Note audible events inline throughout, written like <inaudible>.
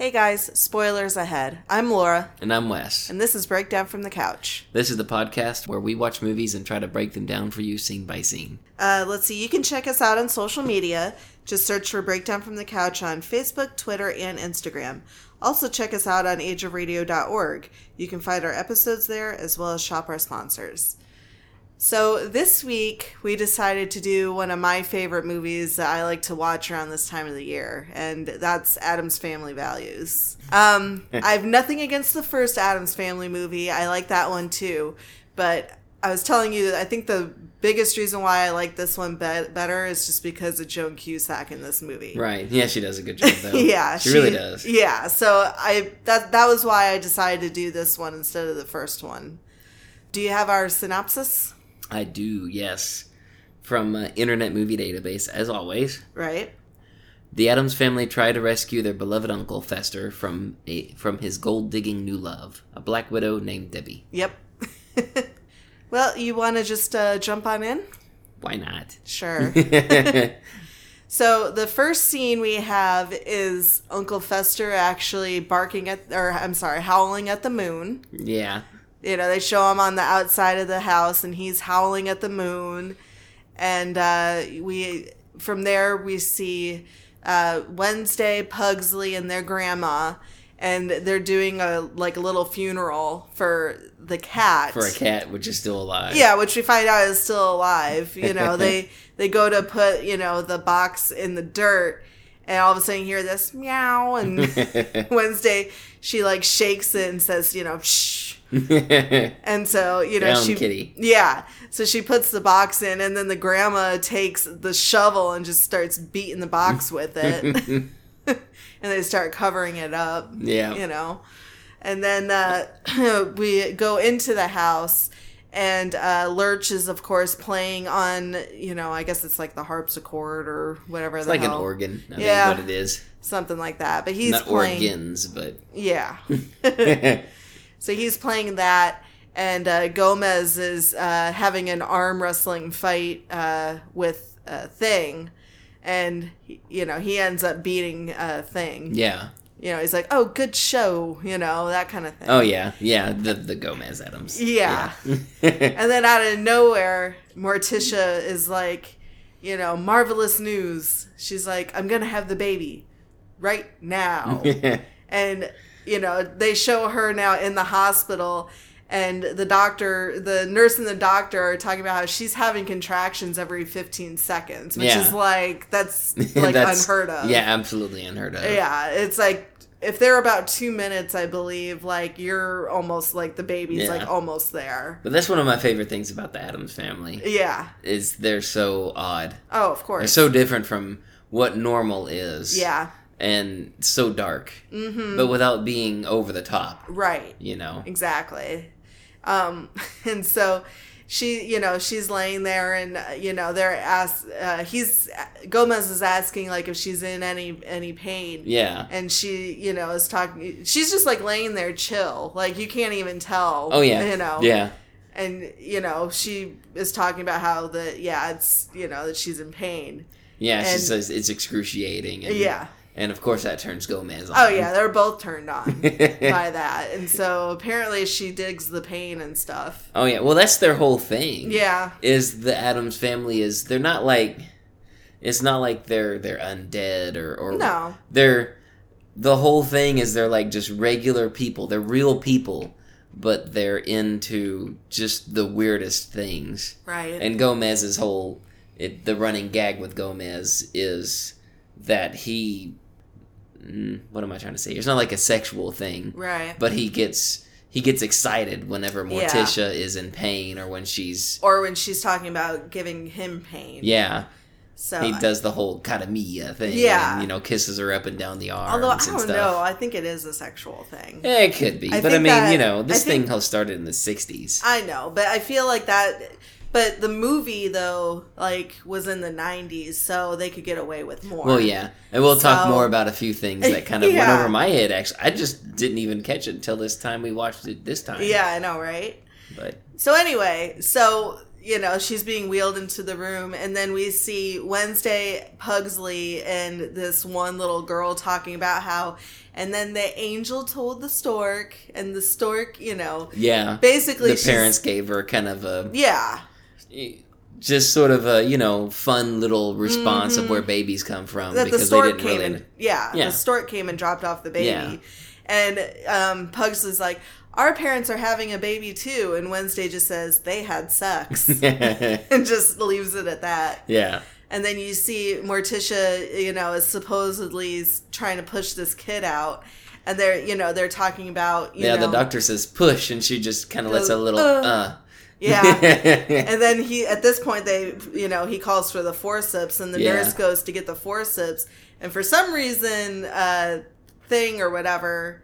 Hey guys, spoilers ahead. I'm Laura, And I'm Wes. and this is Breakdown from the Couch. This is the podcast where we watch movies and try to break them down for you scene by scene. Uh, let's see, you can check us out on social media. Just search for Breakdown from the Couch on Facebook, Twitter, and Instagram. Also, check us out on ageofradio.org. You can find our episodes there as well as shop our sponsors. So, this week we decided to do one of my favorite movies that I like to watch around this time of the year, and that's Addams Family Values. Um, <laughs> I have nothing against the first Addams Family movie, I like that one too, but I was telling you, I think the biggest reason why I like this one be- better is just because of Joan Cusack in this movie. Right. Yeah, she does a good job, though. <laughs> Yeah, She, really does. Yeah, so I that that was why I decided to do this one instead of the first one. Do you have our synopsis? I do, yes. From uh, Internet Movie Database, as always. Right. The Addams family try to rescue their beloved uncle Fester from a from his gold digging new love, a black widow named Debbie. Yep. <laughs> well, you want to just uh, jump on in? Why not? Sure. <laughs> <laughs> so the first scene we have is Uncle Fester actually barking at, or I'm sorry, howling at the moon. Yeah. You know, they show him on the outside of the house, and he's howling at the moon. And uh, we, from there, we see uh, Wednesday, Pugsley, and their grandma, and they're doing a like a little funeral for the cat. For a cat, which is still alive. Yeah, which we find out is still alive. You <laughs> know, they they go to put you know the box in the dirt, and all of a sudden you hear this meow, and <laughs> Wednesday she like shakes it and says, you know, shh. <laughs> And so, you know, Down, she kitty. Yeah. So she puts the box in and then the grandma takes the shovel and just starts beating the box with it. <laughs> <laughs> and they start covering it up. Yeah. You know. And then uh, <clears throat> we go into the house and uh, Lurch is of course playing on, you know, I guess it's like the harpsichord or whatever It's the like an organ. I Yeah. think what it is. Something like that. But he's Not playing organs, but yeah. So he's playing that, and uh, Gomez is uh, having an arm wrestling fight uh, with uh, Thing, and you know he ends up beating uh, Thing. yeah. You know he's like, "Oh, good show," you know that kind of thing. Oh yeah, yeah. The the Gomez Addams. Yeah. Yeah. <laughs> and then out of nowhere, Morticia is like, you know, marvelous news. She's like, I'm gonna have the baby right now. <laughs> and you know, they show her now in the hospital and the doctor, the nurse and the doctor are talking about how she's having contractions every 15 seconds, which Yeah. is like that's <laughs> like That's- unheard of. Yeah, absolutely unheard of. Yeah, it's like if they're about two minutes, I believe, like you're almost like the baby's Yeah. like almost there. But that's one of my favorite things about the Addams family. Yeah. Is they're so odd. Oh, of course. They're so different from what normal is. Yeah. And so dark. Mhm. But without being over the top. Right. You know. Exactly. Um, <laughs> and so she, you know, she's laying there, and uh, you know, they're asked. Uh, he's Gomez is asking like if she's in any any pain. Yeah. And she, you know, is talking. She's just like laying there, chill. Like you can't even tell. Oh yeah. You know. Yeah. And you know, she is talking about how the yeah, it's you know that she's in pain. Yeah, she says it's excruciating. And, Yeah. And of course that turns Gomez oh, on. Oh yeah, they're both turned on <laughs> by that, and so apparently she digs the pain and stuff. Oh yeah. Well, that's their whole thing. Yeah. Is the Addams family is they're not like it's not like they're they're undead or or No. they're the whole thing is they're like just regular people. They're real people, but they're into just the weirdest things. Right. And Gomez's whole it, the running gag with Gomez is that he mm, what am I trying to say? It's not like a sexual thing. Right. But he gets he gets excited whenever Yeah. Morticia is in pain or when she's or when she's talking about giving him pain. yeah. So he does the whole cara mia thing. Yeah. And, you know, kisses her up and down the arms Although I don't know, I think it is a sexual thing. It could be. I but I mean, that- you know, this thing all started in the 60s. I know, but I feel like that. But the movie though, like, was in the '90s, so they could get away with more. Well, yeah. And we'll talk more about a few things that kind of went <laughs> over my head, actually. I just didn't even catch it until this time we watched it this time. Yeah, I know, right? But So anyway, so you know she's being wheeled into the room, and then we see Wednesday Pugsley and this one little girl talking about how, and then the angel told the stork, and the stork, you know, yeah. Basically, the parents gave her kind of a yeah, just sort of a, you know, fun little response of where babies come from Mm-hmm. that the because they stork didn't came really and yeah, Yeah. the stork came and dropped off the baby, Yeah. and um, Pugsley's like. Our parents are having a baby too, and Wednesday just says they had sex <laughs> <laughs> and just leaves it at that. Yeah. And then you see Morticia, you know, is supposedly trying to push this kid out. And they're, you know, they're talking about, you Yeah, know, the doctor says push and she just kind of lets a little "Uh." uh. Yeah. <laughs> and then he, at this point, they, you know, he calls for the forceps and the Yeah. nurse goes to get the forceps. And for some reason, uh, thing or whatever,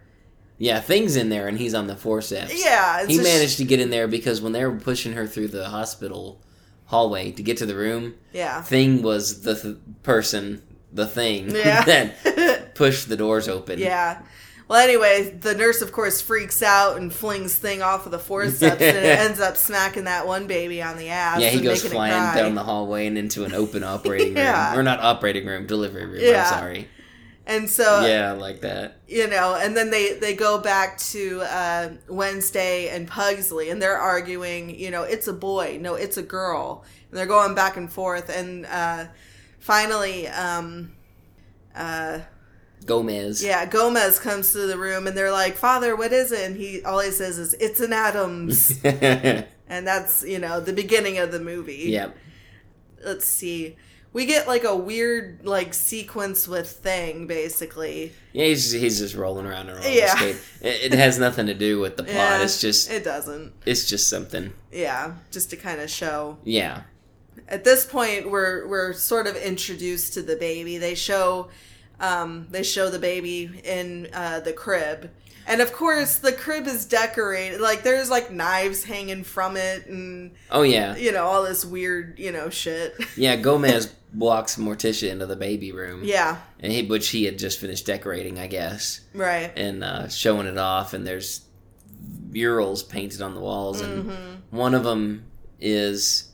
Yeah, thing's in there and he's on the forceps. Yeah, he sh- managed to get in there because when they were pushing her through the hospital hallway to get to the room, yeah. thing was the th- person, the thing <laughs> Yeah. that <laughs> pushed the doors open. Yeah. Well, anyway, the nurse, of course, freaks out and flings thing off of the forceps, and it <laughs> ends up smacking that one baby on the ass. Yeah, he and goes making it flying down the hallway and into an open <laughs> operating Yeah. room. Or not operating room, delivery room. Yeah. I'm sorry. And so, yeah, like that. you know, and then they they go back to uh, Wednesday and Pugsley, and they're arguing. You know, it's a boy. No, it's a girl. And they're going back and forth, and uh, finally, um, uh, Gomez. yeah, Gomez comes to the room, and they're like, "Father, what is it?" And he all he says is, "It's an Addams." <laughs> and that's you know the beginning of the movie. yep. Let's see. We get like a weird like sequence with thing basically. Yeah, he's, he's just rolling around and rolling Yeah. It, it has nothing to do with the <laughs> plot. Yeah, it's just it doesn't. it's just something. Yeah, just to kind of show. Yeah. At this point, we're we're sort of introduced to the baby. They show, um, they show the baby in uh, the crib, and of course the crib is decorated. Like there's like knives hanging from it, and Oh yeah. you know all this weird you know shit. <laughs> Yeah, Gomez walks Morticia into the baby room. yeah, And he which he had just finished decorating, I guess. right. and uh, showing it off, and there's murals painted on the walls, and Mm-hmm. one of them is,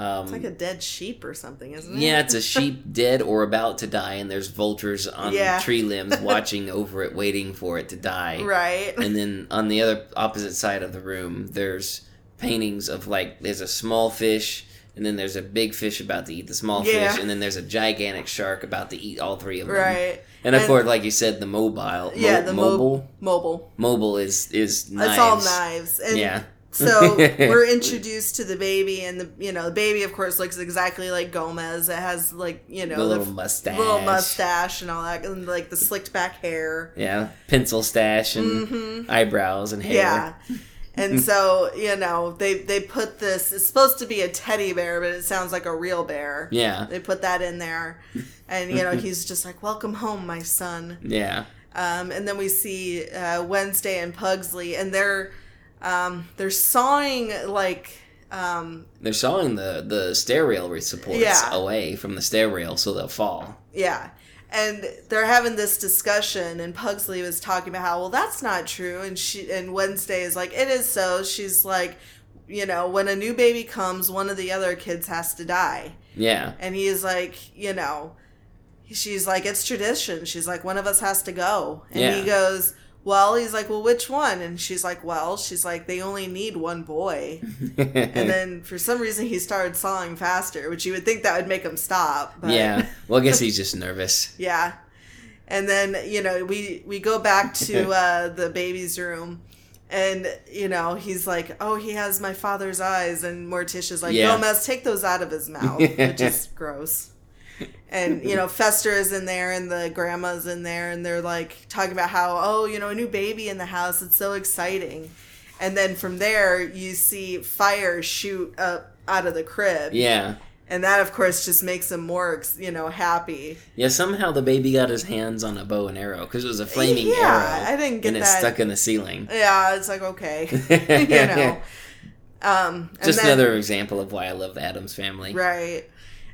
um, It's like a dead sheep or something, isn't it? yeah, it's a <laughs> sheep dead or about to die, and there's vultures on Yeah. tree limbs <laughs> watching over it, waiting for it to die. right. And then on the other opposite side of the room, there's paintings of like there's a small fish. And then there's a big fish about to eat the small Yeah. fish, and then there's a gigantic shark about to eat all three of them. Right. And of And- course, like you said, the mobile, yeah, mo- the mobile, mobile. Mobile. mobile is is knives. It's all knives. And Yeah. So <laughs> we're introduced to the baby, and the you know the baby, of course, looks exactly like Gomez. It has like you know The little f- mustache. little mustache, and all that, and like the slicked back hair. Yeah, pencil stash and eyebrows and hair. Mm-hmm. Yeah. And so you know they they put this. It's supposed to be a teddy bear, but it sounds like a real bear. Yeah. They put that in there, and you know <laughs> he's just like, "Welcome home, my son." Yeah. Um, and then we see uh, Wednesday and Pugsley, and they're um, they're sawing like um, They're sawing the the stair rail supports Yeah. away from the stair rail so they'll fall. yeah, and they're having this discussion, and Pugsley was talking about how well that's not true, and she and Wednesday is like it is so. She's like, you know, when a new baby comes, one of the other kids has to die, Yeah. and he is like, you know, she's like it's tradition. She's like one of us has to go, and Yeah. he goes. Well, he's like, well, which one? And she's like, well, she's like, they only need one boy. and <laughs> then for some reason he started sawing faster, which you would think that would make him stop. But yeah. Well, I guess <laughs> he's just nervous. yeah. And then you know we we go back <laughs> to uh, the baby's room, and you know he's like, "Oh, he has my father's eyes," and Morticia's like, Yeah. "Gomez, take those out of his mouth," which is gross. And you know Fester is in there, and the grandma's in there, and they're like talking about how, oh, you know, a new baby in the house. It's so exciting. And then from there, you see fire shoot up out of the crib. Yeah. And that, of course, just makes him more, you know, happy. Yeah, somehow the baby got his hands on a bow and arrow because it was a flaming Yeah, arrow. I didn't get and it's that. stuck in the ceiling. Yeah, it's like okay, <laughs> <laughs> you know. Um, Just then- another example of why I love the Addams family. right.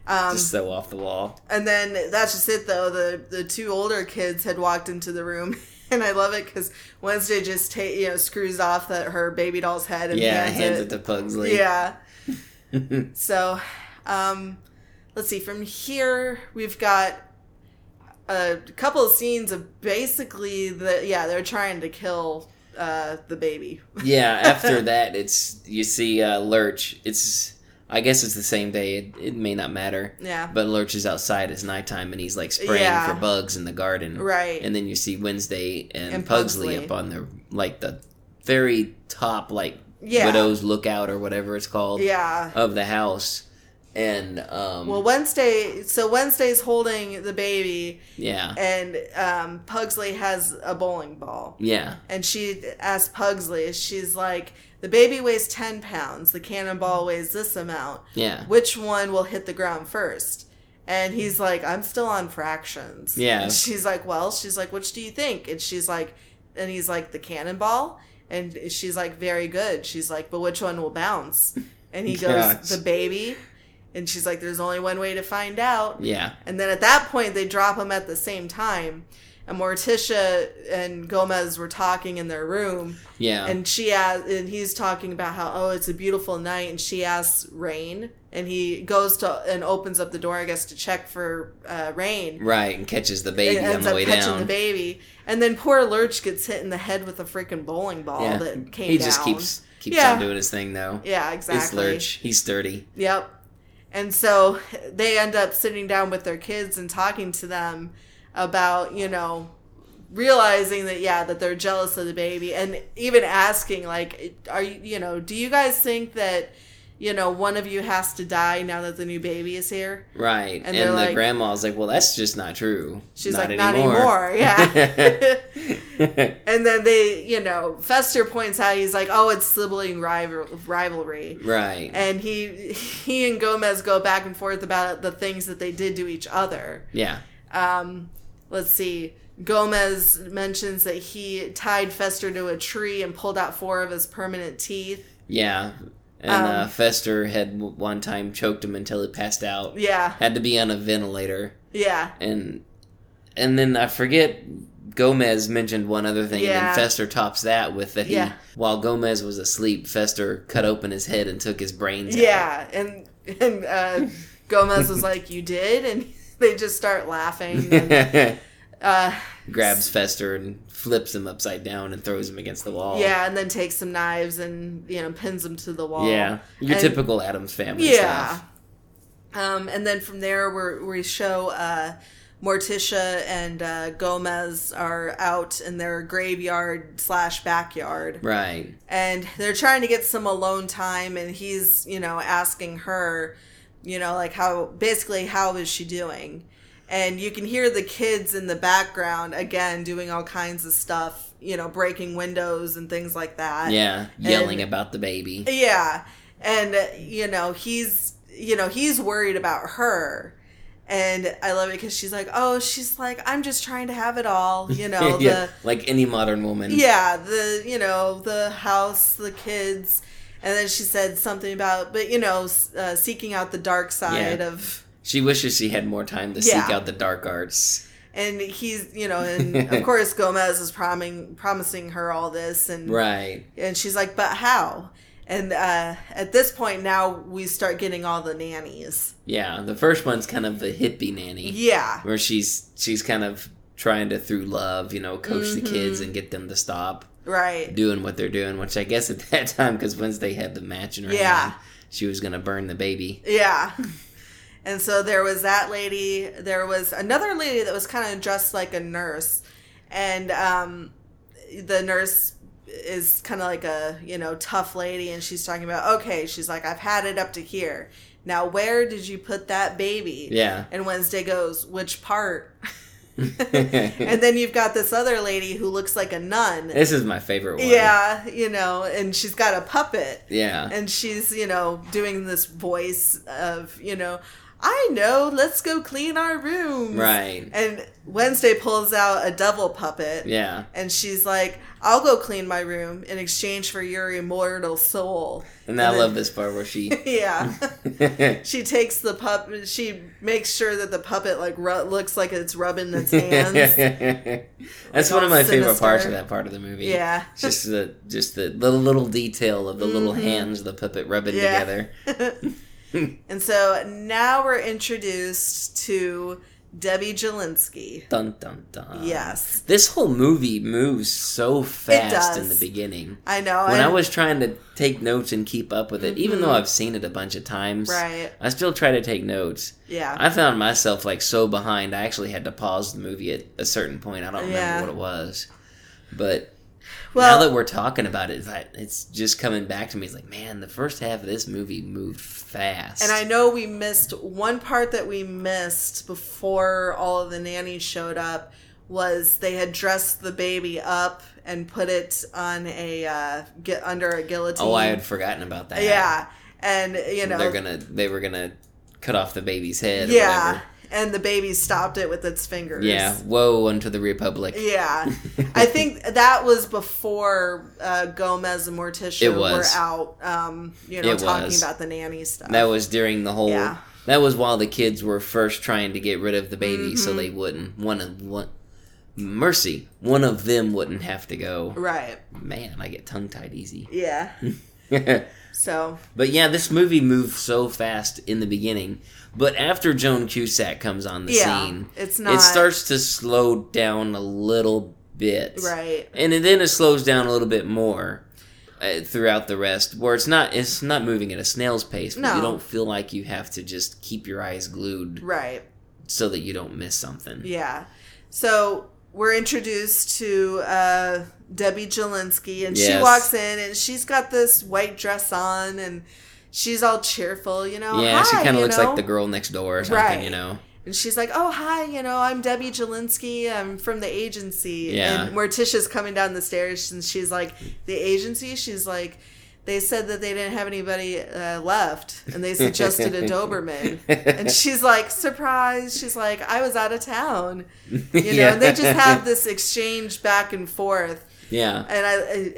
Um, Just so off the wall. and then that's just it, though. The the two older kids had walked into the room, <laughs> and I love it because Wednesday just ta- you know screws off the, her baby doll's head and Yeah, hands, hands it. it to Pugsley. Yeah. <laughs> so, um, let's see. From here, we've got a couple of scenes of basically the yeah they're trying to kill uh, the baby. yeah, after <laughs> that, it's you see uh, Lurch. It's I guess it's the same day. It, it may not matter. Yeah. But Lurch is outside. It's nighttime, and he's like spraying Yeah. for bugs in the garden. Right. And then you see Wednesday and, And Pugsley, Pugsley. up on the like the very top like Yeah. widow's lookout or whatever it's called. Yeah. Of the house, and um. Well, Wednesday. So Wednesday's holding the baby, yeah. and um, Pugsley has a bowling ball. Yeah. And she asked Pugsley, she's like, the baby weighs 10 pounds, the cannonball weighs this amount. Yeah. Which one will hit the ground first? And he's like, I'm still on fractions. Yeah. And she's like, well, she's like, which do you think? And she's like, and he's like, the cannonball? And she's like, very good. She's like, but which one will bounce? And he goes, Gosh. the baby. And she's like, there's only one way to find out. Yeah. And then at that point, they drop them at the same time. And Morticia and Gomez were talking in their room. Yeah. And she asked, and he's talking about how, oh, it's a beautiful night. And she asks Rain. And he goes to and opens up the door, I guess, to check for uh, Rain. Right, and catches the baby And on the way catching down. the baby. And then poor Lurch gets hit in the head with a freaking bowling ball yeah. that came he down. He just keeps keeps Yeah. on doing his thing though. Yeah, It's exactly. Lurch. He's sturdy. Yep. And so they end up sitting down with their kids and talking to them about, you know, realizing that yeah, that they're jealous of the baby and even asking like are you, you know, do you guys think that you know, one of you has to die now that the new baby is here? Right. And And, the like- grandma's like, Well, that's just not true. She's not like, not anymore. Yeah. <laughs> and then they, you know, Fester points out, he's like, oh, it's sibling rival- rivalry. right. And he he and Gomez go back and forth about the things that they did to each other. yeah. Um, let's see. Gomez mentions that he tied Fester to a tree and pulled out four of his permanent teeth. Yeah. And Um, uh, Fester had one time choked him until he passed out. Yeah. Had to be on a ventilator. Yeah. And and then I forget Gomez mentioned one other thing, and Yeah. then Fester tops that with that he, Yeah. while Gomez was asleep, Fester cut open his head and took his brains out. Yeah. And and uh, Gomez was like, "You did," and <laughs> they just start laughing. And, <laughs> uh, grabs Fester and flips him upside down and throws him against the wall. yeah, and then takes some knives and you know pins him to the wall. Yeah. Your And- typical Addams family Yeah. stuff. Um, and then from there, we're, we show uh, Morticia and uh, Gomez are out in their graveyard slash backyard. Right. And they're trying to get some alone time, and he's, you know, asking her, you know, like how, basically, how is she doing? And you can hear the kids in the background, again, doing all kinds of stuff, you know, breaking windows and things like that. Yeah. Yelling And- about the baby. yeah. And, you know, he's, you know, he's worried about her. And I love it because she's like, oh, she's like, I'm just trying to have it all, <laughs> you know, yeah. the, Like any modern woman. yeah, the, you know, the house, the kids. And then she said something about, but, you know, uh, seeking out the dark side Yeah. of, She wishes she had more time to seek out the dark arts. and he's, you know, and <laughs> of course Gomez is promising, promising her all this. And, Right. And she's like, but how? And uh, at this point now, we start getting all the nannies. Yeah. The first one's kind of the hippie nanny. Yeah. Where she's she's kind of trying to through love, you know, coach the kids and get them to stop Right. doing what they're doing. Which I guess at that time, because Wednesday had the match in her Yeah. hand, she was gonna burn the baby. Yeah. <laughs> And so there was that lady. There was another lady that was kind of dressed like a nurse, and um, the nurse is kind of like a you know tough lady, and she's talking about okay. She's like, I've had it up to here. Now, where did you put that baby? Yeah. And Wednesday goes, which part? <laughs> and then you've got this other lady who looks like a nun. This is my favorite one. Yeah, you know, and she's got a puppet. Yeah. And she's, you know, doing this voice of, you know, I know, let's go clean our rooms. Right. And Wednesday pulls out a devil puppet. Yeah. And she's like, I'll go clean my room in exchange for your immortal soul. And I then- love this part where she. <laughs> yeah. <laughs> she takes the pup. She makes sure that the puppet like ru- looks like it's rubbing its <laughs> hands. That's Like one of my favorite parts of that part of the movie. Yeah. just the just the little little detail of the little mm-hmm. hands of the puppet rubbing Yeah. together. <laughs> and so now we're introduced to Debbie Jellinsky. Dun dun dun. Yes. This whole movie moves so fast in the beginning. I know. When I and- was trying to take notes and keep up with it, even mm-hmm. though I've seen it a bunch of times, Right. I still try to take notes. Yeah. I found myself like so behind. I actually had to pause the movie at a certain point. I don't remember Yeah. what it was, but Well- now that we're talking about it, it's just coming back to me. It's like, man, the first half of this movie moved fast. And I know we missed one part that we missed before all of the nannies showed up was they had dressed the baby up and put it on a uh, get under a guillotine. oh, I had forgotten about that. yeah, and you know they're gonna they were gonna cut off the baby's head. Or yeah. And the baby stopped it with its fingers. Yeah. Woe unto the republic. Yeah, <laughs> I think that was before uh, Gomez and Morticia were out. Um, you know, It talking was. about the nanny stuff. That was during the whole. Yeah. That was while the kids were first trying to get rid of the baby, so Mm-hmm. they wouldn't. One of one. Mercy, one of them wouldn't have to go. right. Man, I get tongue tied easy. Yeah. <laughs> So But yeah, this movie moved so fast in the beginning. But after Joan Cusack comes on the Yeah, scene, it's It starts to slow down a little bit, Right. And then it slows down a little bit more uh, throughout the rest, where it's not it's not moving at a snail's pace, but No. you don't feel like you have to just keep your eyes glued right. so that you don't miss something. Yeah. So we're introduced to uh, Debbie Jellinsky, and she walks in, and she's got this white dress on, and she's all cheerful, you know. Yeah, she kind of looks know? like the girl next door or something, Right. you know. And she's like, "Oh, hi, you know, I'm Debbie Jellinsky. I'm from the agency." Yeah. And Morticia's coming down the stairs, and she's like, "The agency?" She's like, "They said that they didn't have anybody uh, left, and they suggested a <laughs> Doberman." and she's like, "Surprise!" She's like, "I was out of town." <laughs> You know, Yeah. and they just have this exchange back and forth. Yeah, And I,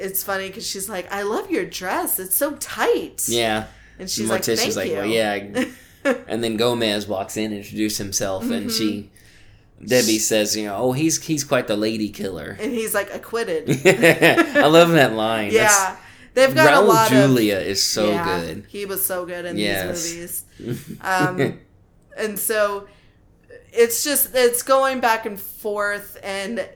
it's funny because she's like, "I love your dress. It's so tight." yeah. And she's like, "Thank you." well, yeah. <laughs> and then Gomez walks in, introduce himself, and Mm-hmm. she, Debbie says, you know, oh, he's he's quite the lady killer. And he's like, "Acquitted." <laughs> I love that line. Yeah, they've got Raul a lot of Julia is so yeah, good. He was so good in Yes. these movies. <laughs> Um, and so it's just it's going back and forth, and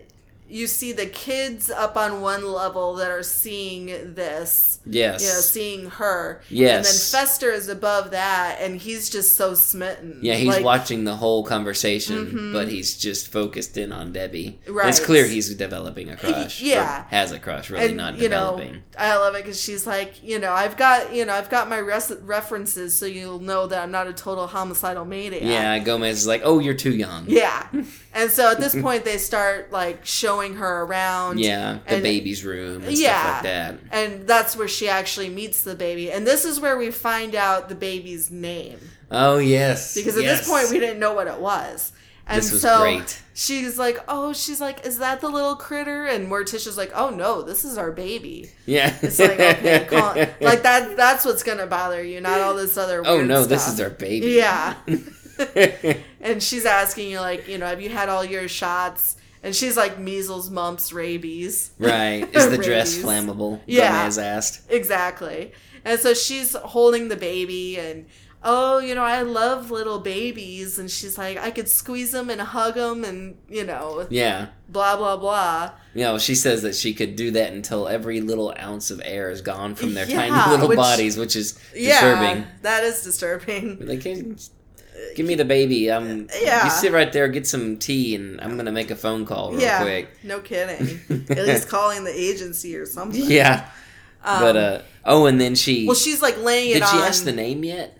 you see the kids up on one level that are seeing this. Yes. You know, seeing her. Yes. And then Fester is above that, and he's just so smitten. Yeah, he's Like, Mm-hmm. watching the whole conversation, but he's just focused in on Debbie. Right. It's clear he's developing a crush. Yeah. has a crush, really and not you know, developing. I love it because she's like, you know, I've got, you know, I've got my res- references, so you'll know that I'm not a total homicidal maniac. yeah, Gomez is like, oh, you're too young. Yeah. <laughs> And so at this point, they start like showing her around. Yeah, the and- baby's room and yeah. stuff like that. And that's where she actually meets the baby. And this is where we find out the baby's name. Oh, yes. Because at yes. this point, we didn't know what it was. And This was so great. she's like, oh, she's like, is that the little critter? And Morticia's like, oh no, this is our baby. Yeah. It's like, okay, <laughs> call like that. That's what's gonna bother you, not all this other. oh, no, this is our baby. Yeah. <laughs> <laughs> and she's asking you like, you know, have you had all your shots? And she's like measles, mumps, rabies. Right. <laughs> Is the dress flammable? Yeah. Gomez asked. Exactly. And so she's holding the baby and oh, you know, I love little babies and she's like I could squeeze them and hug them and, you know, Yeah. blah blah blah. You know, she says that she could do that until every little ounce of air is gone from their Yeah, tiny little which- body, which is Yeah. disturbing. That is disturbing. Like, hey, Give me the baby. I'm. Yeah. You sit right there, get some tea, and I'm gonna make a phone call real yeah, quick. no kidding. <laughs> At least calling the agency or something. Yeah. but uh oh, and then she. Um, Well, she's like laying it did on. she ask the name yet?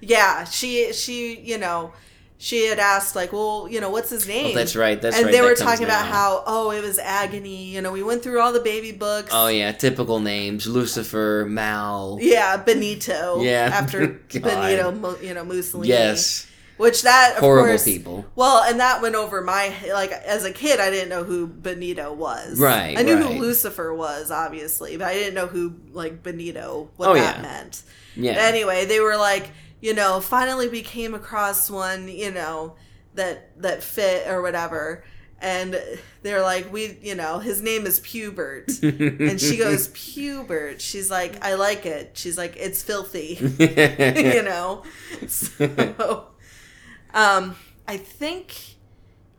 Yeah, she she you know she had asked like, well, you know, what's his oh, name? Oh, that's right, that's and right, And they were talking about how oh it was agony. You know, we went through all the baby books. Oh yeah, typical names: Lucifer, Mal. Yeah, Benito. Yeah. after. <laughs> Benito, you know Mussolini. Yes. Which that of Horrible course, people. Well, and that went over my like as a kid, I didn't know who Benito was. Right, I knew right. who Lucifer was, obviously, but I didn't know who like Benito what Oh, that yeah. meant. Yeah. Anyway, they were like, you know, finally we came across one, you know, that that fit or whatever. And they're like, we, you know, his name is Pubert. and she <laughs> goes, Pubert. She's like, I like it. She's like, it's filthy. <laughs> <laughs> you know? So, um, I think,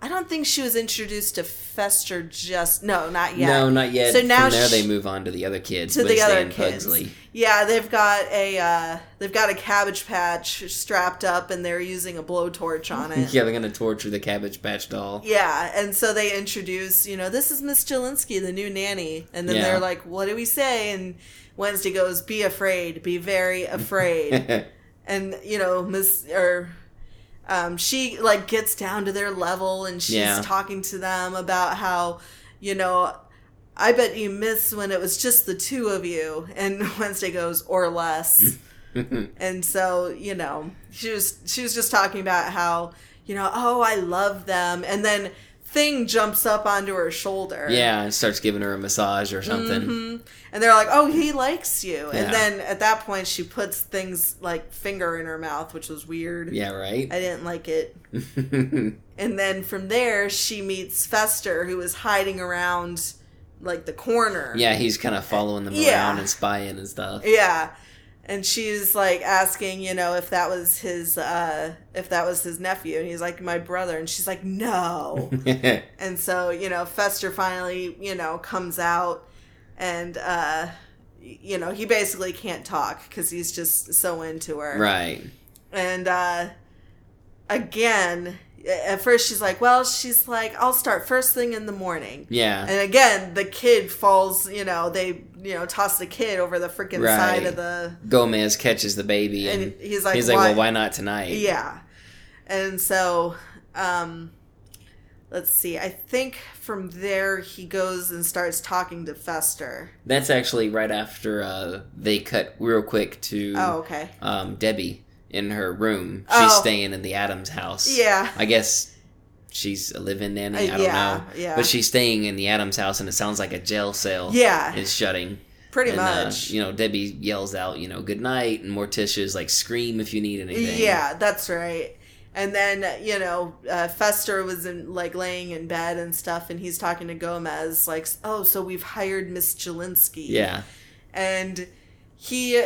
I don't think she was introduced to Fester just, no, not yet. No, not yet. So now From there, she- they move on to the other kids. to the Wednesday other and kids. Pugsley. Yeah, they've got a uh, they've got a cabbage patch strapped up, and they're using a blowtorch on <laughs> it. Yeah, they're gonna torture the Cabbage Patch doll. Yeah, and so they introduce, you know, this is Miss Jellinsky, the new nanny, and then Yeah. they're like, "What do we say?" And Wednesday goes, "Be afraid, be very afraid." <laughs> and you know, Miss or um, she like gets down to their level, and she's Yeah. talking to them about how, you know. I bet you miss when it was just the two of you. And <laughs> Wednesday goes, or less. <laughs> and so, you know, she was she was just talking about how, you know, oh, I love them. And then Thing jumps up onto her shoulder. yeah, and starts giving her a massage or something. Mhm. And they're like, "Oh, he likes you." And then at that point, she puts things like finger in her mouth, which was weird. Yeah, right. I didn't like it. <laughs> and then from there, she meets Fester, who is hiding around like the corner. yeah, he's kind of following them Yeah. around and spying and stuff. Yeah. And she's like asking, you know, if that was his uh if that was his nephew and he's like my brother and she's like no. <laughs> and so, you know, Fester finally, you know, comes out and uh you know, he basically can't talk cuz he's just so into her. right. And uh again, at first she's like, "Well, she's like, I'll start first thing in the morning." Yeah. And again, the kid falls, you know, they, you know, toss the kid over the freaking Right. side of the Gomez catches the baby, and, And he's like, he's like, "Why-" well, why not tonight? Yeah. And so, um, let's see. I think from there he goes and starts talking to Fester. That's actually right after uh, they cut real quick to Oh, okay. um, Debbie in her room. She's Oh. staying in the Addams house. Yeah. I guess she's a live-in nanny. Uh, I don't yeah, know. yeah. But she's staying in the Addams house, and it sounds like a jail cell. Yeah. is shutting. Pretty And, uh, much. you know, Debbie yells out, you know, good night, and Morticia's like, scream if you need anything. Yeah, that's right. And then you know, uh, Fester was in like laying in bed and stuff, and he's talking to Gomez like, "Oh, so we've hired Miss Jellinsky." Yeah. and he.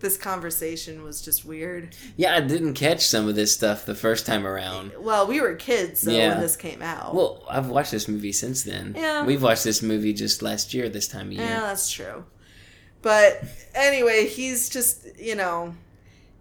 This conversation was just weird. Yeah, I didn't catch some of this stuff the first time around. Well, we were kids so Yeah. when this came out. Well, I've watched this movie since then. Yeah. We've watched this movie just last year, this time of year. Yeah, that's true. But anyway, he's just, you know,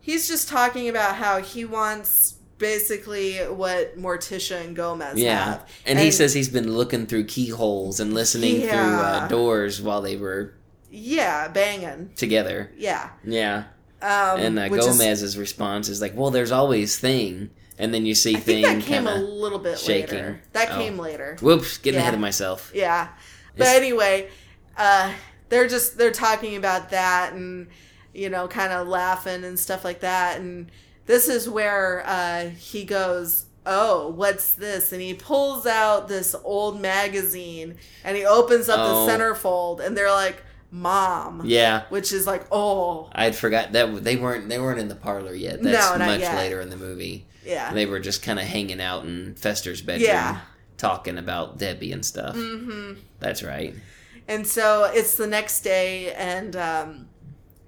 he's just talking about how he wants basically what Morticia and Gomez Yeah. have. And, he says he's been looking through keyholes and listening through uh, doors while they were Yeah, banging. together. Yeah. Yeah. Um, and uh, which is- Gomez's response is like, well, there's always Thing. And then you see I Thing that came a little bit shaking. later. That Oh. came later. Whoops, getting Yeah. ahead of myself. Yeah. But It's- anyway, uh, they're just they're talking about that and you know, kind of laughing and stuff like that. And this is where uh, he goes, "Oh, what's this?" And he pulls out this old magazine and he opens up Oh. the centerfold, and they're like, "Mom." Yeah. Which is like, oh, I'd forgot that they weren't they weren't in the parlor yet. No, That's not much yet. later in the movie. Yeah. They were just kind of hanging out in Fester's bedroom, Yeah. talking about Debbie and stuff. hmm That's right. And so it's the next day, and um,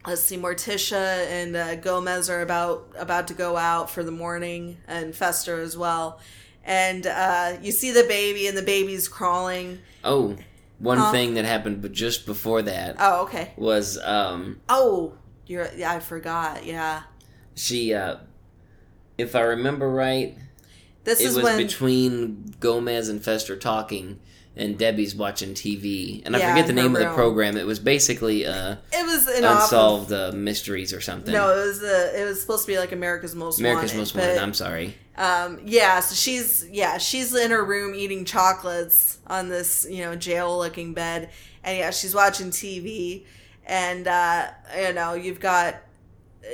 let's see, Morticia and uh, Gomez are about about to go out for the morning, and Fester as well. And uh, you see the baby, and the baby's crawling. Oh, one Huh? thing that happened, but just before that Oh, okay. was um Oh, you're. Yeah, I forgot. Yeah. she uh if I remember right, This it is was when between Gomez and Fester talking, and Debbie's watching TV. And I Yeah, forget the name of the program. It was basically uh, it was an off of- unsolved uh, mysteries or something. No, it was the it was supposed to be like America's Most America's Wanted. Most Wanted. but, I'm sorry. Um, yeah, so she's yeah she's in her room eating chocolates on this you know jail looking bed, and yeah she's watching TV, and uh, you know you've got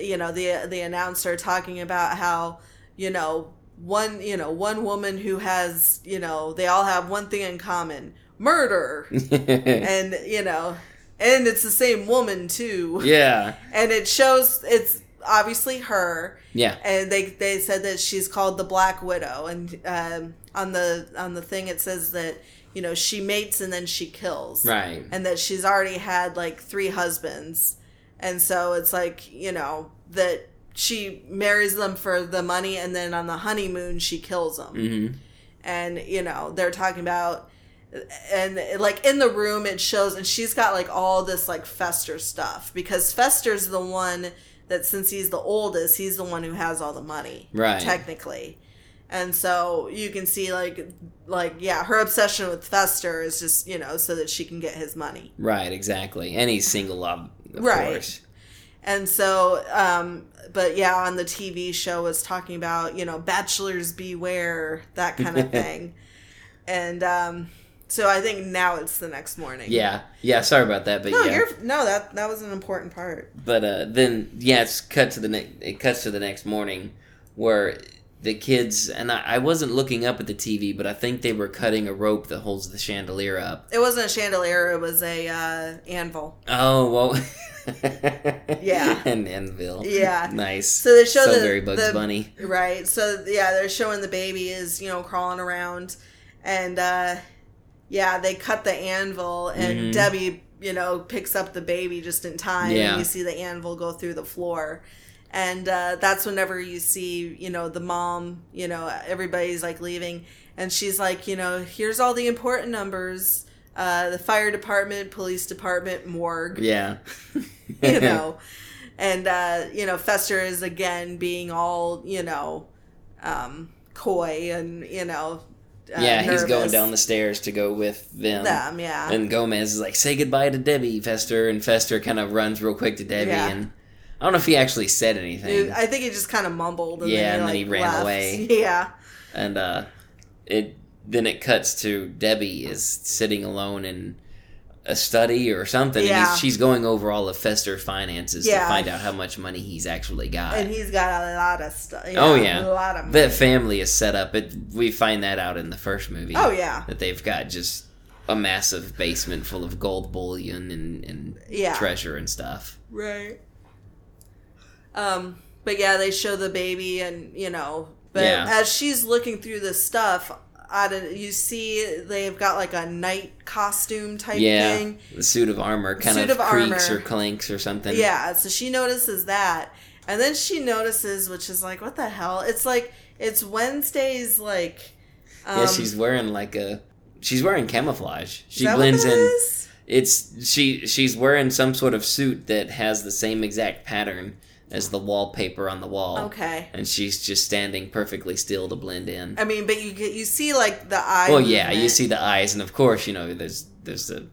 you know the the announcer talking about how you know one you know one woman who has you know they all have one thing in common murder. <laughs> And you know and it's the same woman too. Yeah, and it shows it's obviously her. Yeah, and they they said that she's called the black widow. And um, on the on the thing it says that you know she mates and then she kills. Right. and that she's already had like three husbands. And so it's like you know that she marries them for the money and then on the honeymoon she kills them. Hmm and you know they're talking about and like in the room it shows and she's got like all this like fester stuff. Because fester's the one that since he's the oldest he's the one who has all the money Right. technically and so you can see like like yeah her obsession with fester is just you know so that she can get his money Right, exactly. And he's single, of, of Right. course. and so um but yeah on the tv show was talking about you know bachelors beware that kind of <laughs> thing and um so i think now it's the next morning Yeah, yeah. Sorry about that, but no yeah. you're no that that was an important part But uh, then, yeah, it's cut to the next. It cuts to the next morning, where the kids and I, I wasn't looking up at the TV, but I think they were cutting a rope that holds the chandelier up. it wasn't a chandelier it was a uh anvil Oh well. <laughs> Yeah. <laughs> An anvil. Yeah. Nice. so they show so the, very Bugs the- Bunny. right so yeah they're showing the baby is you know crawling around and uh yeah they cut the anvil and debbie you know picks up the baby just in time Mm-hmm. Yeah. and you see the anvil go through the floor and uh, that's whenever you see you know the mom you know everybody's like leaving and she's like you know here's all the important numbers uh, the fire department police department morgue Yeah. <laughs> you <laughs> know and uh you know fester is again being all you know um coy and you know uh, yeah, he's going down the stairs to go with them. them yeah And Gomez is like, "Say goodbye to Debbie, Fester." And Fester kind of runs real quick to Debbie, Yeah. and I don't know if he actually said anything. I think he just kind of mumbled and Yeah, then he, and then he ran left. away. <laughs> yeah and uh it then it cuts to debbie is sitting alone in a study or something Yeah. he's, she's going over all of fester's finances Yeah. to find out how much money he's actually got and he's got a lot of stuff oh yeah a lot of that family is set up it we find that out in the first movie oh yeah that they've got just a massive basement full of gold bullion and, and Yeah. treasure and stuff Right. Um, but yeah, they show the baby, and you know, but Yeah. as she's looking through this stuff, out of you see they've got like a knight costume type yeah thing. the suit of armor kind Suit of, of creaks armor. or clinks or something Yeah, so she notices that, and then she notices, which is like, what the hell? It's like it's Wednesday's like. Um, yeah she's wearing like a she's wearing camouflage she blends in is? It's she she's wearing some sort of suit that has the same exact pattern as the wallpaper on the wall. Okay. And she's just standing perfectly still to blend in. I mean, but you get you see like the eyes. Well, yeah, you see the eyes, and of course, you know, there's there's a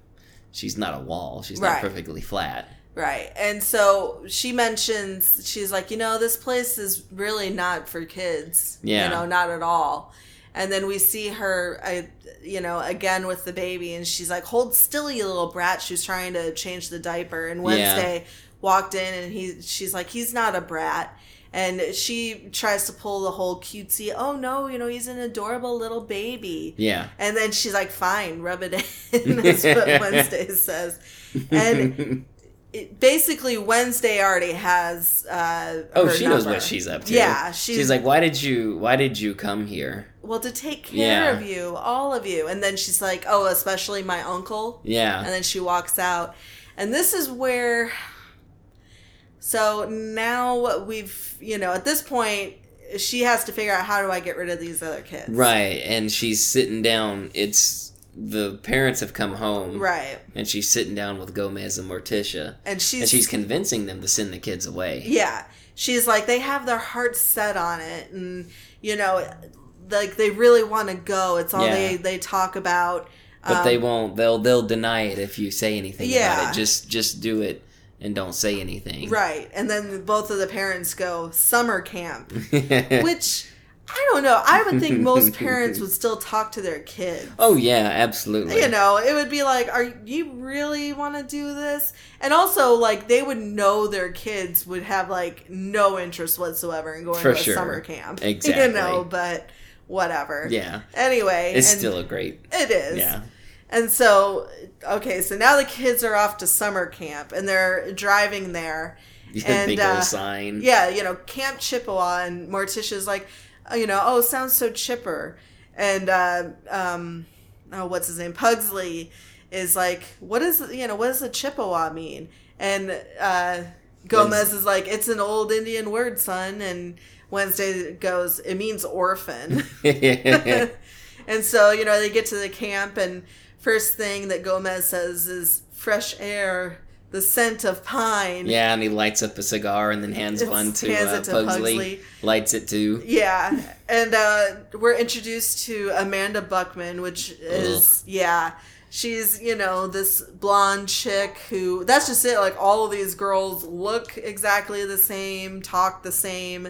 she's not a wall. She's not perfectly flat. Right. And so she mentions, she's like, you know, this place is really not for kids. Yeah. You know, not at all. And then we see her, I, you know, again with the baby, and she's like, hold still, you little brat. She's trying to change the diaper. And Wednesday walked in, and he, she's like, he's not a brat. And she tries to pull the whole cutesy, oh no, you know, he's an adorable little baby. Yeah. And then she's like, fine, rub it in. <laughs> That's what <laughs> Wednesday says. And it, basically, Wednesday already has. Uh, Oh, she knows what she's up to. Yeah, she's, she's, like, why did you why did you come here? well, to take care Yeah. of you, all of you. And then she's like, oh, especially my uncle. Yeah. And then she walks out. And this is where. So now we've, you know, at this point, she has to figure out how do I get rid of these other kids. Right, and she's sitting down. It's the parents have come home. Right. And she's sitting down with Gomez and Morticia. And she's. and she's convincing them to send the kids away. Yeah, she's like they have their hearts set on it and you know like they really want to go it's all Yeah. they they talk about But they um, won't. They'll they'll deny it if you say anything Yeah. about it. Just just do it and don't say anything. right and then both of the parents go summer camp <laughs> which i don't know i would think most parents would still talk to their kids oh yeah, absolutely. you know it would be like are you really want to do this and also like they would know their kids would have like no interest whatsoever in going For to a sure. summer camp <laughs> Exactly. you know but whatever Yeah. anyway It's still a great. it is Yeah. And so okay so now the kids are off to summer camp and they're driving there and Big uh, old sign. yeah, you know, Camp Chippewa, and Morticia's like, uh, you know, oh, sounds so chipper, and uh, um, oh, what's his name, Pugsley, is like, what is you know, what does a Chippewa mean? And uh, Gomez is like, it's an old Indian word, son, and Wednesday goes, it means orphan. <laughs> <laughs> and so you know they get to the camp and first thing that gomez says is fresh air the scent of pine Yeah, and he lights up a cigar and then hands It's- one to, hands uh, it to Pugsley. Pugsley. Lights it too. yeah <laughs> and uh we're introduced to amanda buckman which is yeah she's you know this blonde chick who that's just it like all of these girls look exactly the same talk the same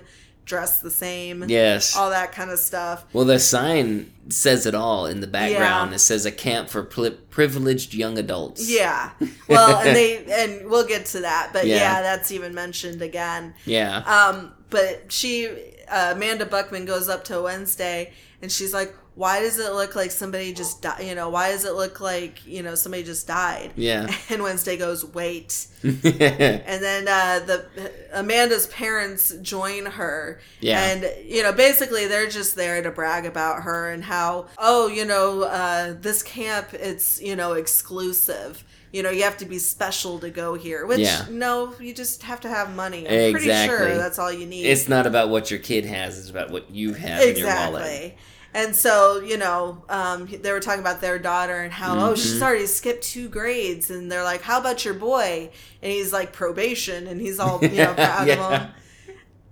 dress the same Yes. all that kind of stuff Well, the sign says it all in the background. Yeah. It says a camp for pri- privileged young adults. Yeah. Well, and they <laughs> and we'll get to that, but yeah, Yeah. that's even mentioned again. Yeah. Um, but she uh, Amanda Buckman goes up to Wednesday and she's like, "Why does it look like somebody just died? You know, why does it look like you know somebody just died?" Yeah. <laughs> And Wednesday goes, "Wait." <laughs> and then uh, the Amanda's parents join her. Yeah. And you know, basically they're just there to brag about her and how, oh, you know, uh, this camp it's you know exclusive. You know, you have to be special to go here. Which Yeah. no, you just have to have money. I'm pretty Exactly. sure that's all you need. it's not about what your kid has; it's about what you have in your wallet. And so, you know, um, they were talking about their daughter and how, oh, Mm-hmm. she's already skipped two grades. And they're like, how about your boy? And he's like, probation. And he's all, you know, <laughs> proud Yeah. of him.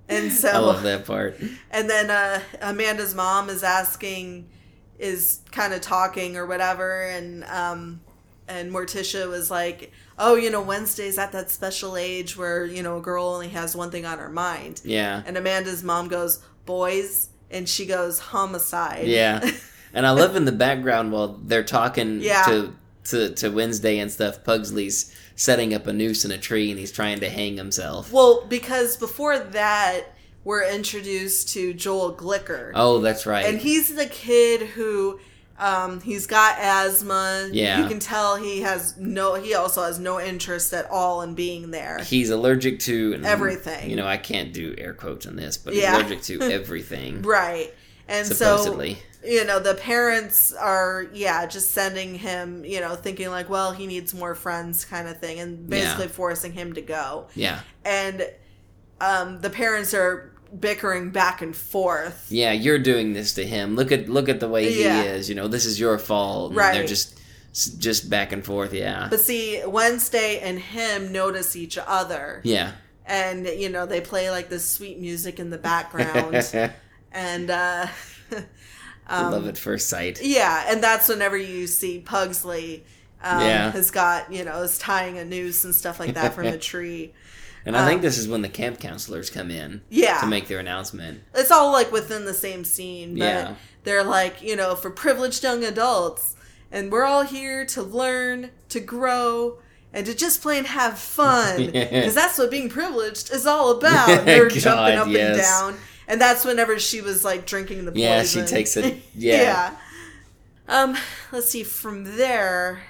And so, I love that part. and then uh, Amanda's mom is asking, is kind of talking or whatever, and um, and Morticia was like, "Oh, you know, Wednesday's at that special age where you know a girl only has one thing on her mind." Yeah. And Amanda's mom goes, "Boys," and she goes, "Homicide." Yeah. <laughs> And I love in the background while they're talking Yeah. to, to to Wednesday and stuff, Pugsley's setting up a noose in a tree and he's trying to hang himself. Well, because before that, we're introduced to Joel Glicker. Oh, that's right. And he's the kid who um, he's got asthma. Yeah. You can tell he has no he also has no interest at all in being there. he's allergic to Everything. You know, I can't do air quotes on this, but Yeah. he's allergic to <laughs> everything. Right. And Supposedly. so you know, the parents are yeah, just sending him, you know, thinking like, well, he needs more friends kind of thing and basically Yeah. forcing him to go. Yeah. And um, the parents are bickering back and forth. Yeah, you're doing this to him. Look at look at the way he Yeah. is. You know, this is your fault. And Right. They're just just back and forth. Yeah. But see, Wednesday and him notice each other. yeah. and you know they play like this sweet music in the background <laughs> and uh <laughs> Um, love at first sight. yeah and that's whenever you see pugsley um, Yeah. has got you know is tying a noose and stuff like that from a <laughs> tree And I think this is when the camp counselors come in. Yeah. To make their announcement. it's all like within the same scene but Yeah. they're like you know for privileged young adults and we're all here to learn to grow and to just plain have fun because <laughs> Yeah. that's what being privileged is all about <laughs> they're God, jumping up and down and that's whenever she was like drinking the poison Yeah, she takes it- <laughs> yeah. um let's see from there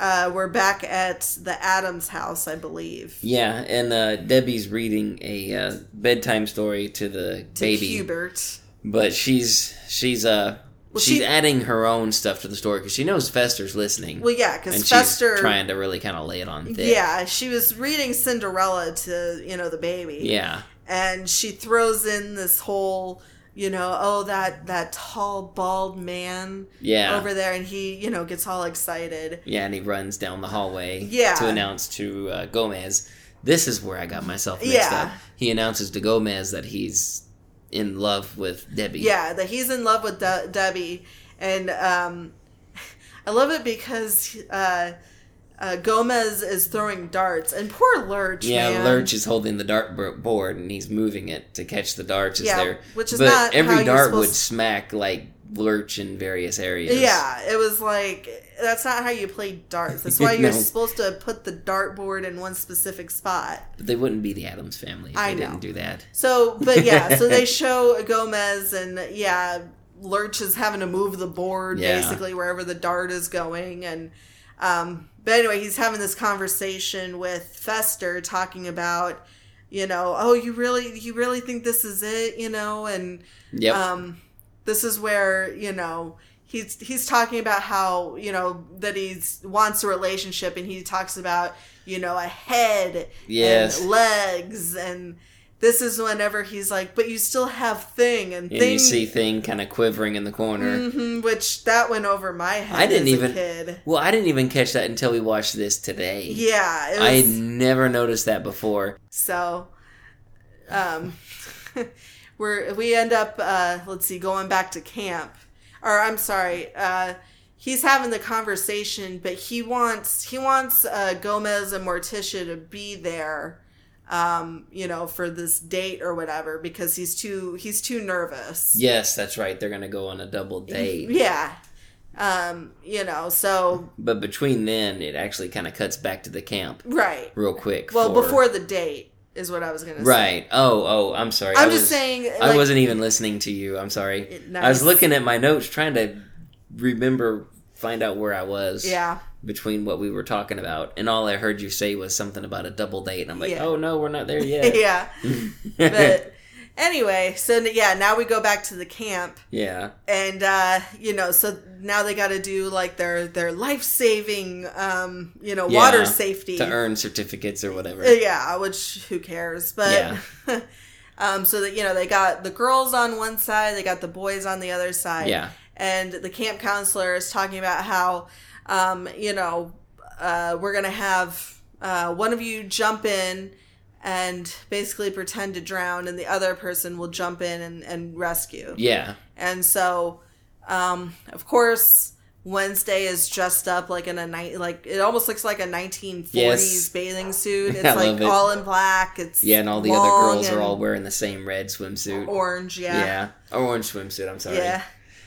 uh we're back at the addams house i believe Yeah, and uh, Debbie's reading a uh, bedtime story to the to baby, pubert but she's she's uh Well, she's she- adding her own stuff to the story because she knows Fester's listening. well yeah because fester she's trying to really kind of lay it on thick. Yeah, she was reading Cinderella to, you know, the baby. Yeah. And she throws in this whole, you know, oh that that tall bald man Yeah. over there and he, you know, gets all excited. Yeah, and he runs down the hallway Yeah. to announce to uh, Gomez This is where I got myself mixed Yeah. up. He announces to Gomez that he's in love with Debbie. Yeah, that he's in love with De- Debbie, and um, <laughs> I love it because uh, uh, Gomez is throwing darts, and poor Lurch. Yeah, man. Lurch is holding the dart board and he's moving it to catch the darts. Yeah, they're, which is but not every dart would supposed- smack like Lurch in various areas. Yeah, it was like that's not how you play darts. That's why <laughs> you're supposed to put the dart board in one specific spot. but they wouldn't be the Addams family if I they know. didn't do that. So, but yeah, so <laughs> they show Gomez, and yeah, Lurch is having to move the board Yeah. basically wherever the dart is going, and um, but anyway, he's having this conversation with Fester, talking about, you know, oh, you really, you really think this is it, you know, and Yep. um, this is where you know he's he's talking about how you know that he's wants a relationship and he talks about you know a head Yes. and legs and this is whenever he's like but you still have thing and, and thing you see Thing kind of quivering in the corner. Mhm, which that went over my head I didn't as even. a kid Well, I didn't even catch that until we watched this today. yeah it I had never noticed that before. So, um, <laughs> we're we end up uh, let's see, going back to camp, or I'm sorry, uh, he's having the conversation, but he wants he wants uh, Gomez and Morticia to be there, um, you know, for this date or whatever because he's too he's too nervous. Yes, that's right. They're gonna go on a double <laughs> date. Yeah. Um, you know, so But between then, it actually kind of cuts back to the camp right. real quick. Well, for- before the date is what I was gonna say. Right. Oh, oh, I'm sorry. I'm I just was- saying, I wasn't even listening to you. I'm sorry. It- I was looking at my notes trying to remember, find out where I was. Yeah. Between what we were talking about, and all I heard you say was something about a double date, and I'm like, Yeah. oh no, we're not there <laughs> yet. yeah. <laughs> But anyway, so yeah, now we go back to the camp yeah. and uh, you know, so now they got to do like their their life-saving um, you know, Yeah, water safety. to earn certificates or whatever. Uh, yeah, which who cares? But Yeah. <laughs> um so that you know, they got the girls on one side, they got the boys on the other side. Yeah. And the camp counselor is talking about how um, you know, uh, we're gonna have uh, one of you jump in and basically pretend to drown, and the other person will jump in and, and rescue. Yeah. And so, um, of course, Wednesday is dressed up like in a night, like it almost looks like a 1940s Yes. bathing suit. <laughs> It's like it. all in black. It's Yeah, and all the other girls are all wearing the same red swimsuit. orange. Yeah. Yeah. Orange swimsuit, I'm sorry. Yeah.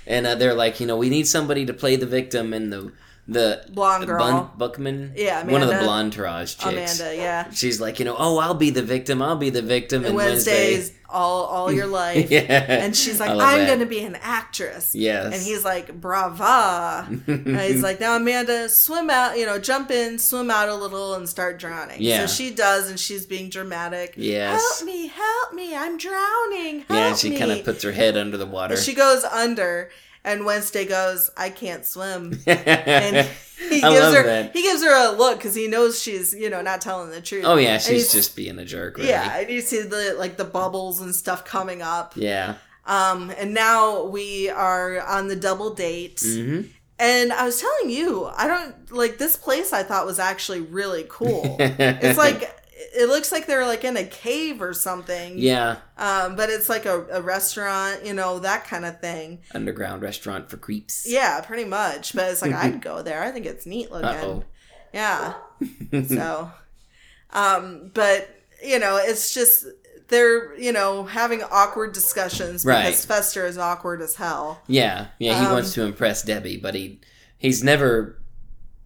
And uh, they're like, you know, we need somebody to play the victim and the the Blonde girl. Bun- Buckman. Yeah, one of the Amanda. blonde Taraj chicks. Amanda. Yeah. She's like, you know, oh, I'll be the victim. I'll be the victim. And Wednesdays Wednesday, all all your <laughs> life. Yeah. And she's like, I'm gonna be an actress. Yes. And he's like, brava. and he's <laughs> like, now Amanda, swim out, you know, jump in, swim out a little and start drowning. Yeah. So she does and she's being dramatic. Yes. Help me, help me, I'm drowning. Help yeah, and she kind of puts her head under the water. She goes under and Wednesday goes, I can't swim. <laughs> and he gives her that. he gives her a look because he knows she's, you know, not telling the truth. Oh yeah, she's just being a jerk. Really. Yeah, and you see the like the bubbles and stuff coming up. Yeah. Um, and now we are on the double date. Mm-hmm. And I was telling you, I don't like this place. I thought was actually really cool. <laughs> it's like it looks like they're like in a cave or something. Yeah. Um, but it's like a, a restaurant, you know, that kind of thing. Underground restaurant for creeps. Yeah, pretty much. But it's like I'd <laughs> go there. I think it's neat looking. Uh-oh. Yeah. <laughs> so, um, but you know, it's just they're you know having awkward discussions because Right. Fester is awkward as hell. Yeah, yeah, he Um, wants to impress Debbie, but he he's never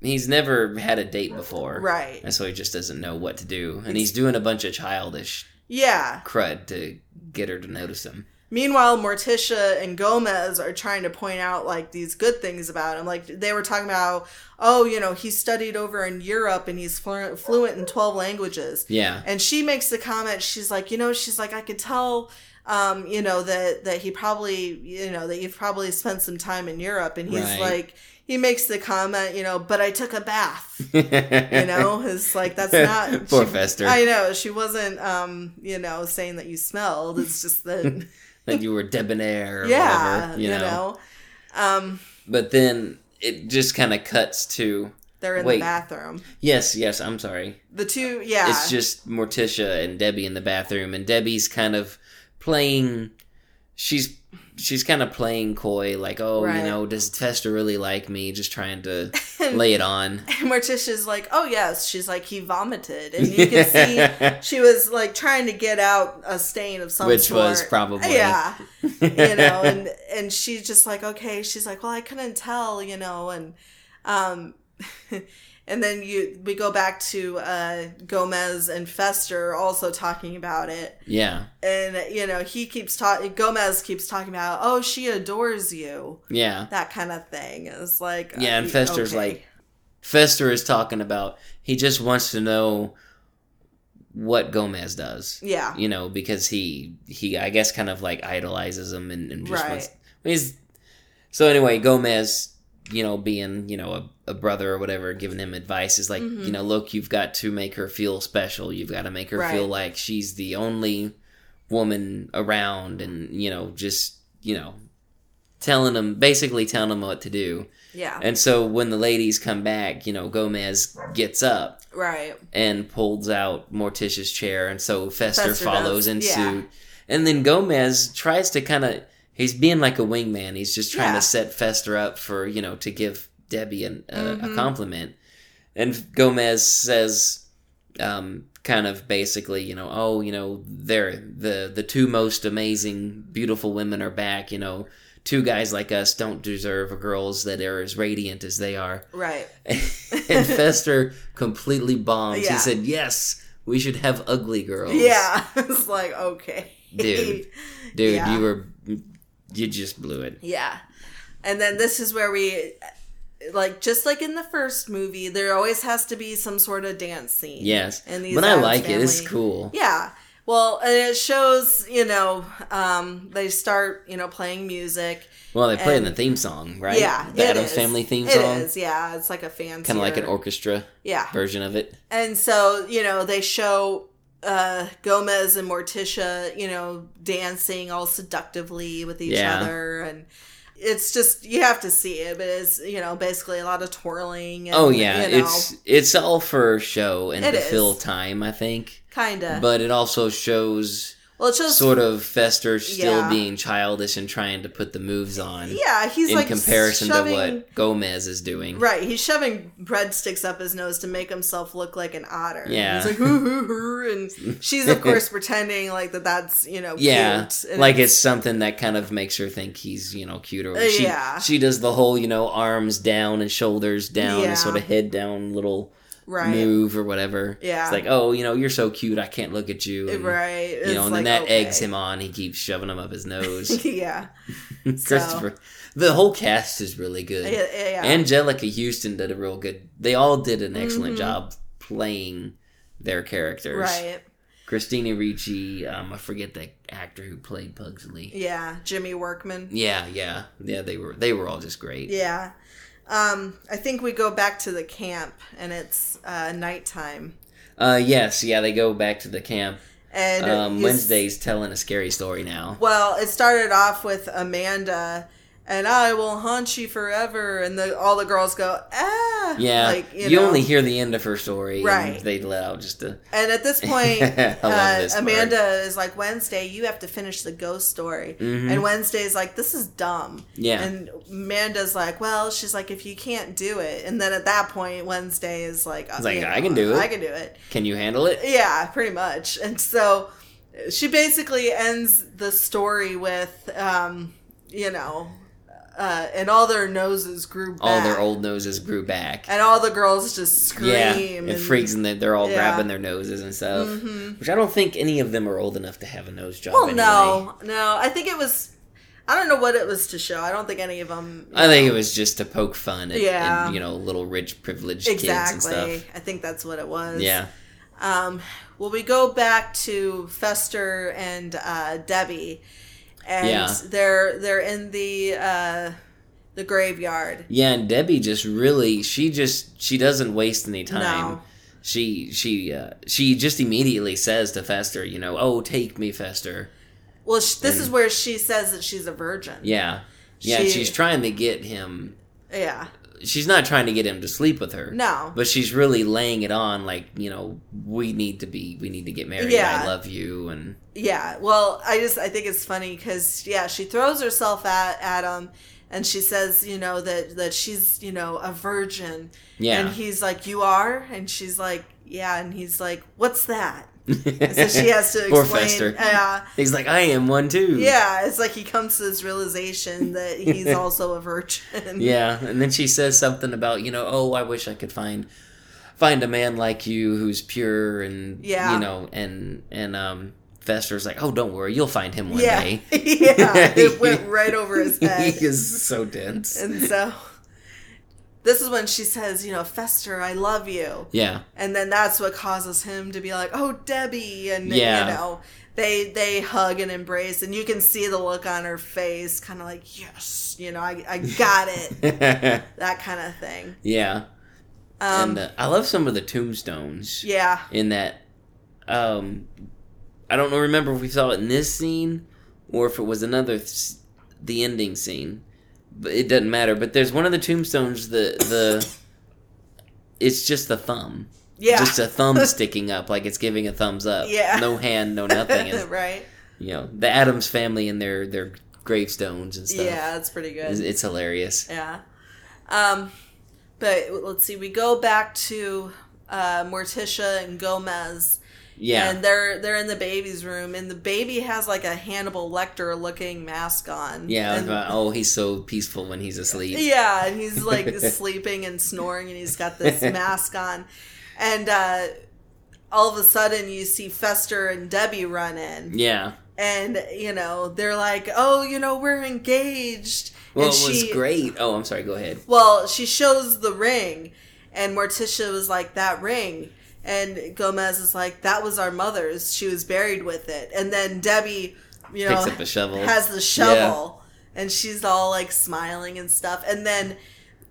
he's never had a date before. Right. And so he just doesn't know what to do. And he's doing a bunch of childish Yeah. crud to get her to notice him. Meanwhile, Morticia and Gomez are trying to point out like these good things about him. Like they were talking about, oh, you know, he studied over in Europe and he's flu- fluent in twelve languages. Yeah. And she makes the comment. She's like, you know, she's like, I could tell, um, you know, that that he probably, you know, that you've probably spent some time in Europe. And he's Right. like, he makes the comment, you know, but I took a bath. <laughs> you know, it's like that's <laughs> not Poor she- Fester. I know she wasn't, um, you know, saying that you smelled. It's just that. <laughs> that you were debonair or yeah, whatever. You know. Um, But then it just kind of cuts to They're in Wait. the bathroom. Yes, yes. I'm sorry. The two, yeah, It's just Morticia and Debbie in the bathroom, and Debbie's kind of playing. She's she's kind of playing coy, like, oh, Right. you know, does Fester really like me? Just trying to <laughs> lay it on. And <laughs> Morticia's like, oh yes. She's like, he vomited, and you can see <laughs> she was like trying to get out a stain of some Which sort. was probably- yeah, you know, and and she's just like, okay. She's like, well, I couldn't tell, you know, and um, and then you we go back to uh Gomez and Fester also talking about it, Yeah, and you know he keeps talking. Gomez keeps talking about, oh, she adores you, yeah, that kind of thing. It's like, yeah. And uh, Fester's okay. like, Fester is talking about. He just wants to know what Gomez does. yeah, you know, because he he I guess kind of like idolizes him and, and just Right. wants. He's so anyway. Gomez, you know, being you know a, a brother or whatever, giving him advice is like, you know, look, you've got to make her feel special. You've got to make her Mm-hmm. Right. feel like she's the only woman around, and you know, just you know, telling him basically telling him what to do. yeah, And so when the ladies come back, you know, Gomez gets up right. and pulls out Morticia's chair, and so Fester, Fester follows does, in yeah. suit. And then Gomez tries to kind of he's being like a wingman. He's just trying Yeah. to set Fester up for you know to give Debbie an, a, Mm-hmm. a compliment. And Gomez says, um, kind of basically, you know, oh, you know, they're the the two most amazing, beautiful women are back. You know, two guys like us don't deserve girls that are as radiant as they are. Right. <laughs> and Fester completely bombs. Yeah. He said, "Yes, we should have ugly girls." Yeah. <laughs> it's like, okay. dude, <laughs> dude, Yeah. you were, you just blew it. Yeah. And then this is where we like just like in the first movie, there always has to be some sort of dance scene. Yes, And these but I like it. It's cool. Yeah. Well, and it shows, you know, um, they start, you know, playing music. Well, they play in the theme song, right? Yeah, the it Addams is. Family theme song. is, yeah. It's like a fan. Kind of like an orchestra Yeah. version of it. And so, you know, they show uh, Gomez and Morticia, you know, dancing all seductively with each Yeah. other. And it's just, you have to see it, but it's, you know, basically a lot of twirling. And, oh yeah, you know, it's it's all for show and It to is. fill time, I think. kind of. But it also shows well, it's just sort of Fester still Yeah. being childish and trying to put the moves on. Yeah, he's in like comparison shoving, to what Gomez is doing. Right, he's shoving breadsticks up his nose to make himself look like an otter. Yeah. he's like hoo hoo hoo, and <laughs> she's of course pretending like that. That's you know Yeah, like it's something that kind of makes her think he's you know cute. Or Uh, she, yeah. she does the whole you know arms down and shoulders down Yeah. and sort of head down little right, move or whatever. Yeah. it's like oh you know you're so cute I can't look at you. And, right. You know, and like, then that okay. eggs him on. He keeps shoving him up his nose. <laughs> yeah, <laughs> Christopher, the whole cast is really good. yeah, yeah. Anjelica Huston did a real good. They all did an excellent Mm-hmm. job playing their characters. right. Christina Ricci, um, I forget the actor who played Pugsley. Yeah, Jimmy Workman. Yeah, yeah, yeah. They were they were all just great. Yeah. Um, I think we go back to the camp and it's uh, nighttime. Uh, yes, yeah. They go back to the camp. And Um, Wednesday's telling a scary story now. Well, it started off with Amanda and I will haunt you forever, and the all the girls go ah. Yeah, like you, you, know. only hear the end of her story, Right. And they let out just a And at this <laughs> point, uh, this part. Amanda is like, Wednesday, you have to finish the ghost story. And Wednesday's like, this is dumb. Mm-hmm. Yeah. And Amanda's like, well, she's like, if you can't do it. And then at that point, Wednesday is like, uh, like, "I can do it." I can do it. Can you handle it? Yeah, pretty much. And so she basically ends the story with, um, you know, uh, and all their noses grew back. All their old noses grew back. And all the girls just scream. Yeah, it and- freaks and they- they're all Yeah. Mm-hmm. grabbing their noses and stuff. Which I don't think any of them are old enough to have a nose job. Well, anyway. no, no. I think it was. I don't know what it was to show. I don't think any of them. I think it was just to poke fun at, Yeah. at, you know little rich privileged kids and stuff. I think that's what it was. Yeah, Um. Well, we go back to Fester and uh, Debbie, and Yeah. they're they're in the uh, the graveyard. yeah, and Debbie just really she just she doesn't waste any time. No. She she uh, she just immediately says to Fester, you know, oh take me Fester. Well, this is where she says that she's a virgin. Yeah, yeah. She- she's trying to get him Yeah. She's not trying to get him to sleep with her. No. But she's really laying it on like, you know, we need to be we need to get married. Yeah. I love you and Yeah, well, I just I think it's funny because yeah, she throws herself at him, and she says, you know, that that she's you know a virgin. Yeah. And he's like, you are, and she's like, yeah, and he's like, what's that? So she has to <laughs> Poor explain. Fester. Yeah. He's like, I am one too. Yeah, it's like he comes to this realization that he's <laughs> also a virgin. Yeah, and then she says something about, you know, oh, I wish I could find find a man like you who's pure and Yeah. you know, and and um Fester's like, "Oh, don't worry, you'll find him one Yeah, day." <laughs> yeah, it went right over his head. he is so dense. And so this is when she says, you know, Fester, I love you. Yeah. And then that's what causes him to be like, "Oh, Debbie," and Yeah. you know, they they hug and embrace, and you can see the look on her face, kind of like, "Yes, you know, I I got it," <laughs> that kind of thing. yeah. Um, and uh, I love some of the tombstones. Yeah. In that, um, I don't. Remember if we saw it in this scene or if it was another, th- the ending scene. But it doesn't matter. But there's one of the tombstones. The the, it's just the thumb. Yeah. Just a thumb <laughs> sticking up, like it's giving a thumbs up. Yeah. No hand, no nothing. <laughs> It's, right. You know the Addams family and their their gravestones and stuff. Yeah, that's pretty good. It's, it's hilarious. Yeah. Um, but let's see. We go back to uh, Morticia and Gomez. Yeah. And they're they're in the baby's room, and the baby has like a Hannibal Lecter looking mask on. Yeah. And- about, oh, he's so peaceful when he's asleep. yeah, and he's <laughs> like sleeping and snoring, and he's got this mask on, and uh, all of a sudden you see Fester and Debbie run in, Yeah. and you know they're like, "Oh, you know, we're engaged." Well, and it was she- great. Oh, I'm sorry. Go ahead. Well, she shows the ring, and Morticia was like, "That ring," and Gomez is like, "That was our mother's. She was buried with it." And then Debbie, you know, Picks up a shovel. has the shovel, and she's all like smiling and stuff. And then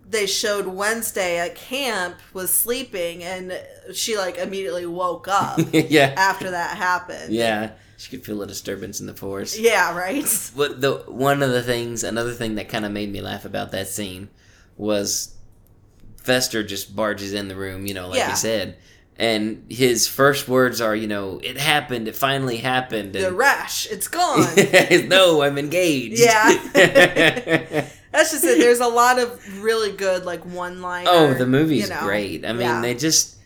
they showed Wednesday at camp was sleeping, and she like immediately woke up <laughs> yeah. after that happened. Yeah. She could feel a disturbance in the force. Yeah, right. <laughs> But the one of the things, another thing that kind of made me laugh about that scene was Fester just barges in the room, you know, like Yeah. you said, and his first words are, you know, it happened, it finally happened. The rash, it's gone. <laughs> no, I'm engaged. Yeah. <laughs> That's just it. There's a lot of really good like one line. Oh, the movie's you know. great. I mean, Yeah. they just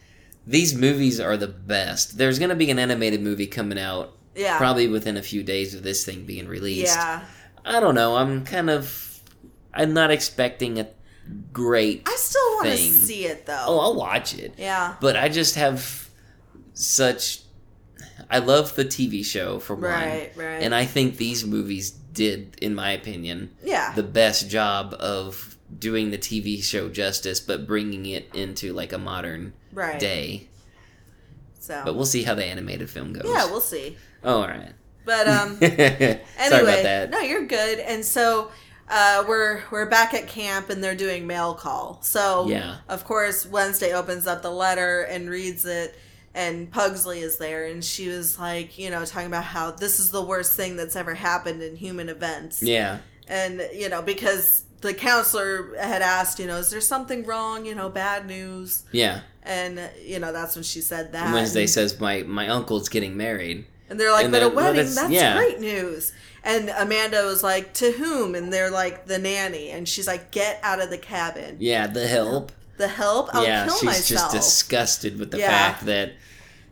these movies are the best. There's going to be an animated movie coming out Yeah. probably within a few days of this thing being released. Yeah. I don't know. I'm kind of I'm not expecting a great I still want to see it though. Oh, I'll watch it. Yeah. But I just have such I love the TV show for one. Right, right. And I think these movies did in my opinion Yeah. the best job of doing the TV show justice but bringing it into like a modern Right. day. So. But we'll see how the animated film goes. yeah, we'll see. Oh, all right. But um. <laughs> Sorry anyway, about that. no, you're good. And so. Uh, we're we're back at camp and they're doing mail call. So Yeah. of course Wednesday opens up the letter and reads it, and Pugsley is there, and she was like, you know, talking about how this is the worst thing that's ever happened in human events. Yeah. and you know because the counselor had asked you know is there something wrong you know bad news Yeah. and you know that's when she said that And Wednesday and, says my my uncle's getting married. And they're like and but a then- well, wedding that's- that's, yeah. great news and amanda was like to whom and they're like the nanny and she's like get out of the cabin Yeah, the help. the help i'll yeah, kill she's myself just disgusted with the Yeah. fact that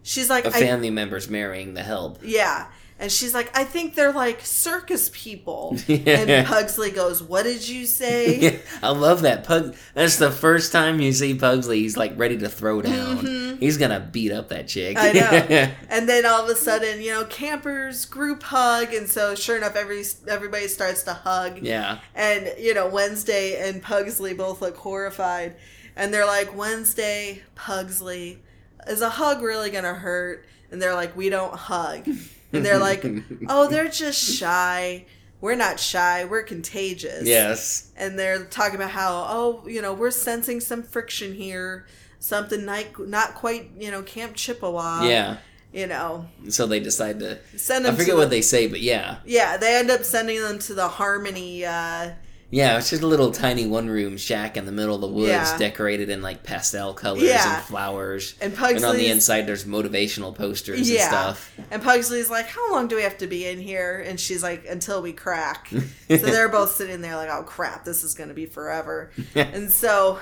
she's like a I, family member's marrying the help. yeah and she's like i think they're like circus people Yeah. <laughs> and pugsley goes what did you say <laughs> I love that Pug. That's the first time you see Pugsley. He's like ready to throw down. He's gonna beat up that chick. Mm-hmm. I know. <laughs> and then all of a sudden, you know, campers group hug, and so sure enough, every everybody starts to hug. yeah. And you know, Wednesday and Pugsley both look horrified, and they're like, "Wednesday, Pugsley, is a hug really gonna hurt?" And they're like, "We don't hug." And they're like, <laughs> "Oh, they're just shy." We're not shy. We're contagious. Yes. And they're talking about how, oh, you know, we're sensing some friction here, something not, not quite, you know, Camp Chippewa. yeah. You know, So they decide to Send them. I forget what the- they say, but yeah. yeah, they end up sending them to the Harmony, uh, Yeah, it's just a little tiny one room shack in the middle of the woods, Yeah. decorated in like pastel colors Yeah. and flowers. And and on the inside, there's motivational posters yeah. and stuff. And Pugsley's like, "How long do we have to be in here?" And she's like, "Until we crack." <laughs> so they're both sitting there like, "Oh crap, this is going to be forever." <laughs> and so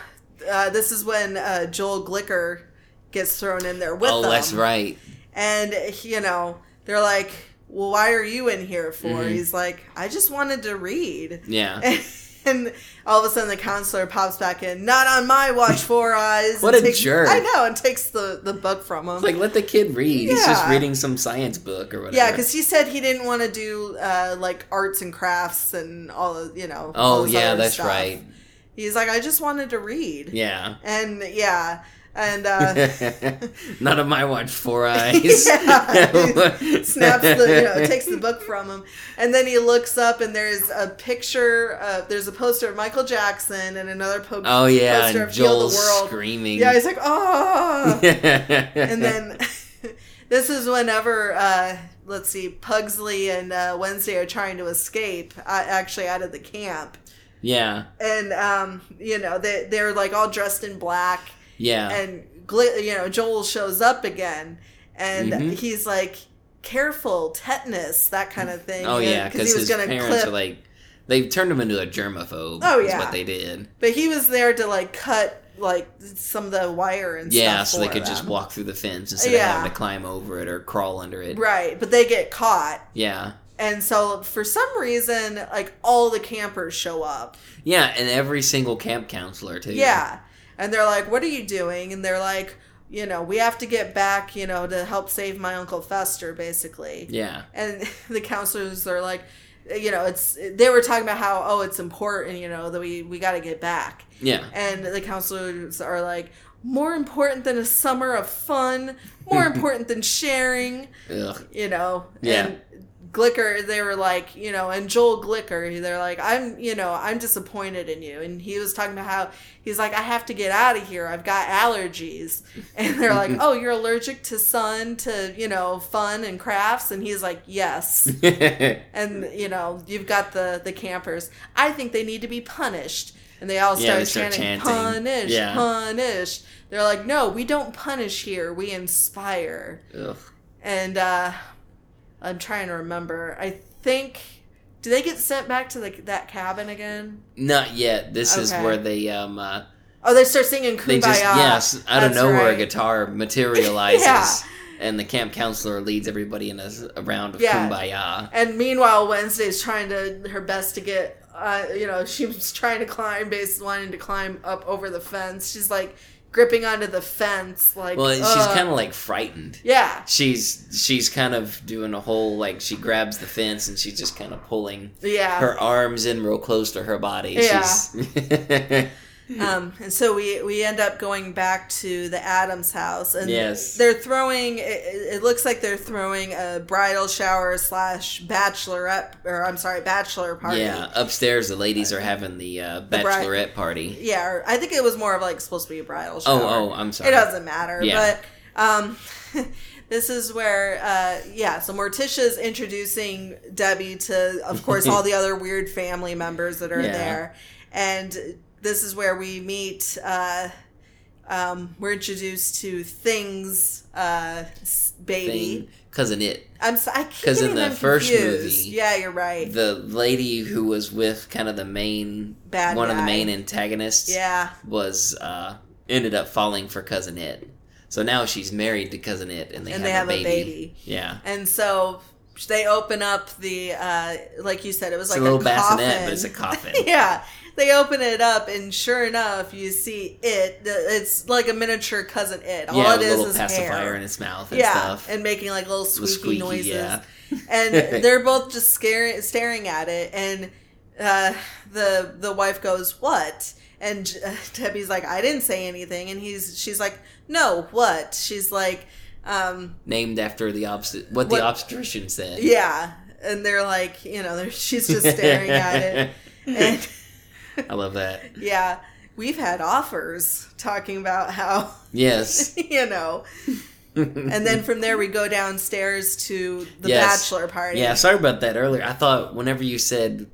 uh, this is when uh, Joel Glicker gets thrown in there with oh, them. that's right. And you know, they're like, "Well, why are you in here for?" Mhm. He's like, "I just wanted to read." Yeah. <laughs> And all of a sudden, the counselor pops back in. Not on my watch, <laughs> four eyes. What a takes- jerk. I know, and takes the the book from him. It's like let the kid read. He's just reading some science book or whatever. Yeah, because he said he didn't want to do uh, like arts and crafts and all of you know. oh yeah, that's stuff. right. He's like, I just wanted to read. Yeah. And yeah, and uh, <laughs> Not on my watch, four <laughs> eyes. yeah, <laughs> snaps the you know takes the book from him, and then he looks up and there's a picture. Uh, there's a poster of Michael Jackson and another po- Oh, yeah, poster and of Heal the World. screaming. Yeah, he's like, oh, and then this is whenever uh, let's see pugsley and uh, wednesday are trying to escape uh, actually out of the camp yeah, and um, you know they, they're like all dressed in black yeah. and gl- you know joel shows up again and Mhm. he's like careful tetanus that kind of thing oh yeah, because he was his gonna parents clip are like they turned him into a germaphobe. Oh, is yeah. what they did. but he was there to like cut like some of the wire and Yeah, stuff so they could just walk through the fence instead Yeah. of having to climb over it or crawl under it. right but they get caught Yeah. And so for some reason, like all the campers show up. Yeah, and every single camp counselor too. Yeah. And they're like, What are you doing? And they're like, you know, we have to get back, you know, to help save my Uncle Fester, basically. Yeah. And <laughs> the counselors are like, you know, it's they were talking about how, oh, it's important, you know, that we we got to get back. Yeah. And the counselors are like, more important than a summer of fun, more <laughs> important than sharing, Ugh. you know. Yeah. And Glicker, they were like, you know, and Joel Glicker, they're like, I'm, you know, I'm disappointed in you. And he was talking about how he's like, I have to get out of here. I've got allergies. <laughs> And they're like, <laughs> oh, you're allergic to sun, to, you know, fun and crafts. And he's like, yes. <laughs> and, you know, you've got the, the campers. I think they need to be punished. And they all Yeah, started start chanting, chanting. punish, Yeah. punish. They're like, no, we don't punish here. We inspire. Ugh. And uh, I'm trying to remember. I think do they get sent back to the, that cabin again? Not yet. This is where they um uh, Oh, they start singing "Kumbaya." they just yes out of nowhere a guitar <laughs> materializes Yeah. and the camp counselor leads everybody in a round of Yeah. kumbaya. And meanwhile, Wednesday's trying to her best to get. Uh, you know, she's trying to climb, basically wanting to climb up over the fence. She's like gripping onto the fence, like. Well, she's ugh. kind of like frightened. Yeah. She's she's kind of doing a whole like she grabs the fence and she's just kind of pulling Yeah. her arms in real close to her body. Yeah. <laughs> Um, and so we we end up going back to the Addams house, and Yes. they're throwing. It, it looks like they're throwing a bridal shower slash bachelorette, or I'm sorry, bachelor party. yeah. Upstairs, the ladies are having the uh, bachelorette party. Yeah, or I think it was more of like supposed to be a bridal shower. Oh, oh, I'm sorry. It doesn't matter, Yeah. but um, <laughs> this is where uh, yeah. So Morticia's introducing Debbie to, of course, <laughs> all the other weird family members that are Yeah. there, and this is where we meet. Uh, um, we're introduced to Things, uh, baby. Cousin Itt. I'm so, I keep 'Cause in the first confused. movie, Yeah, you're right. The lady who was with kind of the main Bad one of the main antagonists. Yeah. was uh, ended up falling for cousin Itt. So now she's married to cousin Itt, and they And have, they have a, a baby. baby. Yeah. And so they open up the, uh, like you said, it was It's like a little a bassinet, but it's a coffin. <laughs> yeah. They open it up, and sure enough, you see it. It's like a miniature cousin Itt. All yeah, it a is pacifier hair. in its mouth and yeah, stuff. and making like little squeaky, squeaky, noises. yeah. and <laughs> they're both just scaring, staring at it, and uh, the the wife goes, "What?" And uh, <laughs> Debbie's like, "I didn't say anything," and he's she's like, "No, what?" She's like, um, Named after the obst- what, What- the obstetrician said. "Yeah," and they're like, you know, they're, she's just staring at it, <laughs> and I love that. <laughs> yeah, we've had offers talking about how Yes. <laughs> you know. and then from there we go downstairs to the Yes. bachelor party. Yeah, sorry about that earlier. I thought whenever you said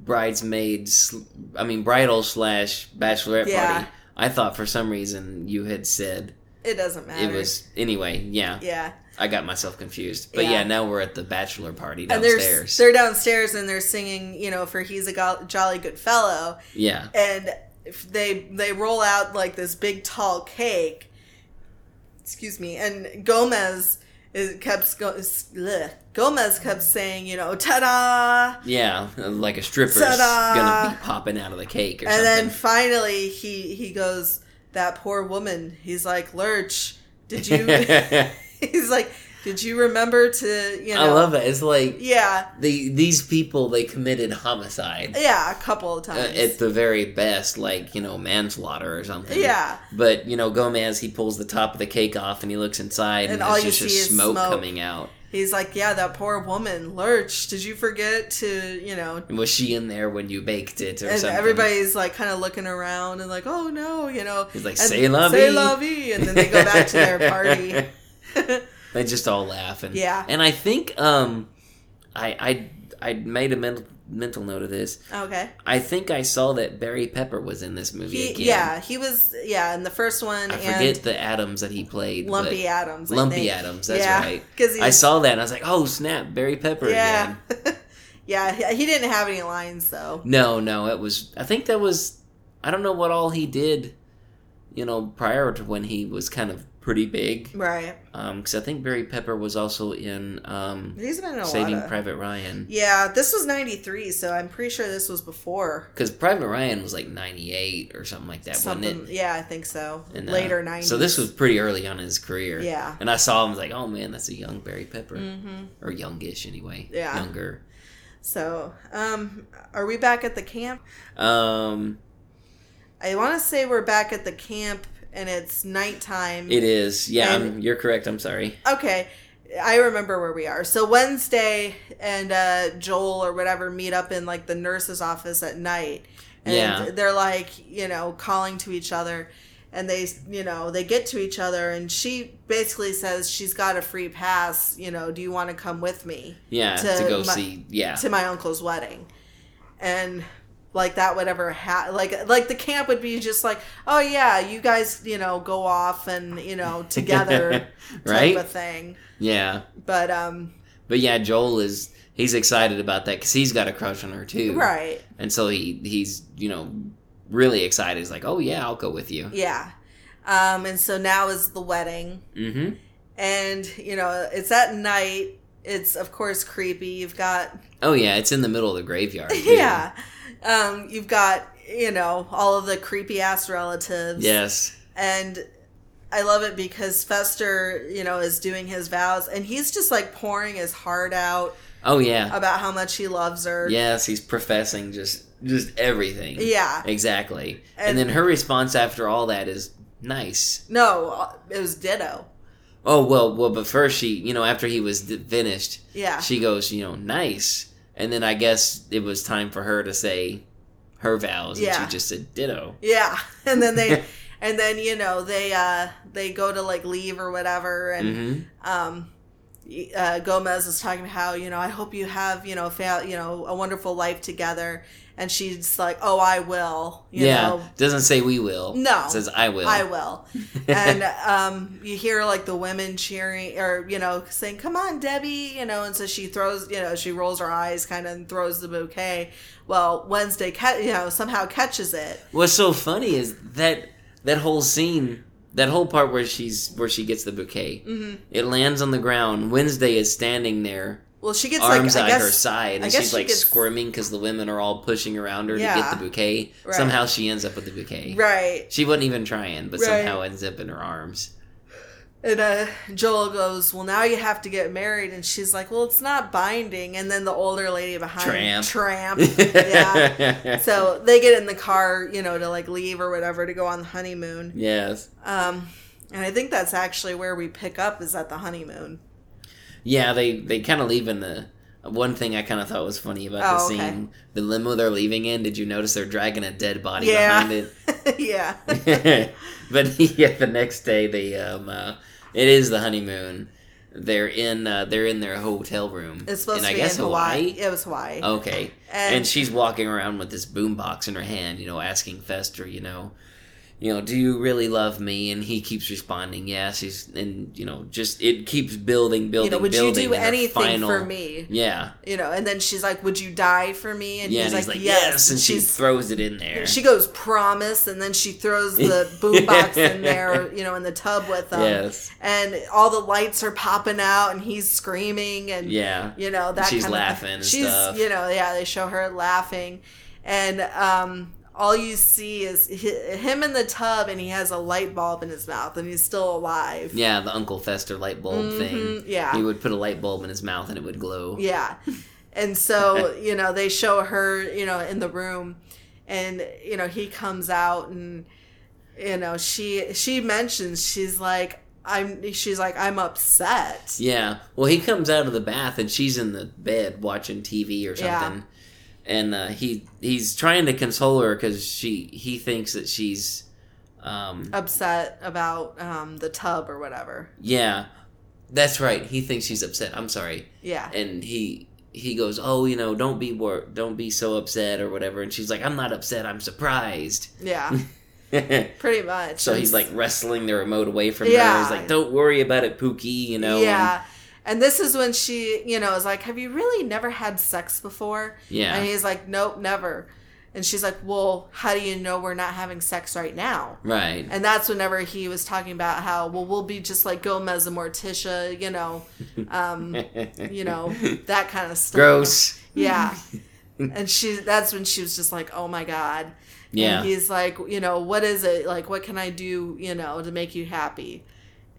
bridesmaids. I mean, bridal slash bachelorette Yeah. party. I thought for some reason you had said It doesn't matter. it was anyway. Yeah, Yeah. I got myself confused. But Yeah. yeah, now we're at the bachelor party And they're downstairs. they're downstairs and they're singing, you know, for "He's a go- Jolly Good Fellow," yeah, and if they they roll out like this big tall cake. Excuse me, and Gomez is kept go, bleh. Gomez kept saying, you know, ta-da, yeah, like a stripper's Ta-da! gonna be popping out of the cake or and something. then finally he he goes, that poor woman. He's like, Lurch, did you? <laughs> <laughs> he's like, did you remember to, you know? I love it. It's like Yeah, the these people they committed homicide. yeah, a couple of Uh, times. at the very best, like you know, manslaughter or something. Yeah. But you know, Gomez he pulls the top of the cake off and he looks inside, and, And all there's you just see smoke, smoke. coming out. He's like, yeah, that poor woman, Lurch. Did you forget to, you know? Was she in there when you baked it or And something? everybody's like kind of looking around and like, oh no, you know. He's like, say "C'est la vie." la vie. And then they go back to their <laughs> party. <laughs> They just all laugh and Yeah. And I think um, I I I made a mental mental note of this. okay. I think I saw that Barry Pepper was in this movie He, again. yeah, he was, yeah, in the first one. I and forget the Addams that he played. Lumpy Addams. I Lumpy think. Addams, that's Yeah, right. 'cause I saw that and I was like, oh snap, Barry Pepper Yeah. again. <laughs> yeah, he didn't have any lines though. No, no, it was. I think that was. I don't know what all he did. You know, prior to when he was kind of pretty big. Right. Because I think Barry Pepper was also in um, He's been in a Saving of. Private Ryan. Yeah, this was 93, so I'm pretty sure this was before. Because Private Ryan was like '98 or something like that, Something, wasn't it? yeah, I think so. And, uh, Later 90s. So this was pretty early on in his career. Yeah. And I saw him I was like, oh man, that's a young Barry Pepper, or youngish anyway. Mm-hmm. Yeah. Younger. So, um, are we back at the camp? Um, I want to say we're back at the camp and it's nighttime. it is. Yeah, And- you're correct. I'm sorry. Okay, I remember where we are. So Wednesday and uh, Joel or whatever meet up in like the nurse's office at night, and Yeah. they're like you know calling to each other, and they you know they get to each other, and she basically says she's got a free pass. You know, do you want to come with me? Yeah, to, go my- see. Yeah. to my uncle's wedding, and like that would ever ha- like like the camp would be just like oh yeah you guys you know go off and you know <laughs> together Right? type of thing yeah. but um But yeah, Joel is he's excited about that because he's got a crush on her too. right And so he he's you know really excited. He's like, oh yeah, I'll go with you. yeah um and so now is the wedding Mm-hmm. and you know it's at night it's of course creepy you've got Oh yeah, it's in the middle of the graveyard. <laughs> yeah um you've got you know all of the creepy ass relatives Yes. and I love it because Fester, you know, is doing his vows and he's just like pouring his heart out Oh yeah. about how much he loves her. Yes, he's professing just just everything. Yeah. Exactly. And, And- then her response after all that is nice. No, it was ditto. Oh well, well, but first she, you know, after he was d- finished, Yeah. she goes, you know, nice. And then I guess it was time for her to say her vows, and she just said ditto. Yeah. <laughs> And then they <laughs> and then, you know, they uh they go to like leave or whatever and hmm um uh, Gomez is talking about how you know I hope you have you know fa- you know a wonderful life together, and she's like, "Oh, I will." You yeah, know, doesn't say we will. No. It says I will. I will. <laughs> and um, you hear like the women cheering or, you know, saying, come on, Debbie, you know, and so she throws, you know, she rolls her eyes kind of and throws the bouquet. Well, Wednesday, ca- you know, somehow catches it. What's so funny is that that whole scene, that whole part where she's where she gets the bouquet, Mm-hmm. it lands on the ground. Wednesday is standing there, Well, she gets arms like, I at guess, her side, I and guess she's she like gets- squirming because the women are all pushing around her to get the bouquet. Right. Somehow she ends up with the bouquet. Right. She wasn't even trying, but Right. somehow ends up in her arms. And uh, Joel goes, well, now you have to get married. And she's like, well, it's not binding. And then the older lady behind Tramp. Tramp. <laughs> yeah. So they get in the car, you know, to like leave or whatever to go on the honeymoon. yes. Um, and I think that's actually where we pick up is at the honeymoon. Yeah, they they kind of leave in the. One thing I kind of thought was funny about Oh, the okay. scene, the limo they're leaving in. Did you notice they're dragging a dead body Yeah. behind it? <laughs> yeah. <laughs> but <laughs> yeah, the next day they um uh, it is the honeymoon, they're in uh, they're in their hotel room. It's supposed in, to I be guess in Hawaii. It was Hawaii. Okay. And- And, she's walking around with this boombox in her hand, you know, asking Fester, you know, you know, do you really love me? And he keeps responding, yes. He's and you know, just it keeps building, building, you know, would building. you do anything final- for me? Yeah. You know, and then she's like, "Would you die for me?" And Yeah, he's, and he's like, like, "Yes." yes, and she throws it in there. she goes, "Promise," and then she throws the <laughs> boombox in there, you know, in the tub with them. Yes. And all the lights are popping out, and he's screaming, and Yeah. you know that She's kind of- laughing and she's, stuff. you know, yeah, they show her laughing, and um, all you see is him in the tub, and he has a light bulb in his mouth, and he's still alive. Yeah, the Uncle Fester light bulb thing. Mhm, yeah. He would put a light bulb in his mouth and it would glow. Yeah. And so, <laughs> you know, they show her, you know, in the room and you know, he comes out and you know, she she mentions she's like I'm she's like I'm upset. Yeah. Well, he comes out of the bath and she's in the bed watching TV or Yeah. And uh, he he's trying to console her because she he thinks that she's um Upset about um the tub or whatever. yeah that's right he thinks she's upset I'm sorry Yeah. and he he goes oh you know don't be wor- don't be so upset or whatever and she's like I'm not upset I'm surprised Yeah. <laughs> Pretty much. So he's like wrestling the remote away from her Yeah. he's like don't worry about it Pookie you know Yeah. And this is when she, you know, is like, Have you really never had sex before? Yeah. And he's like, Nope, never. And she's like, Well, how do you know we're not having sex right now? right And that's whenever he was talking about how, well, we'll be just like Gomez and Morticia, you know, um, you know, <laughs> that kind of stuff. gross Yeah. <laughs> And she, that's when she was just like, oh my God. Yeah. And he's like, you know, what is it? Like, what can I do, you know, to make you happy?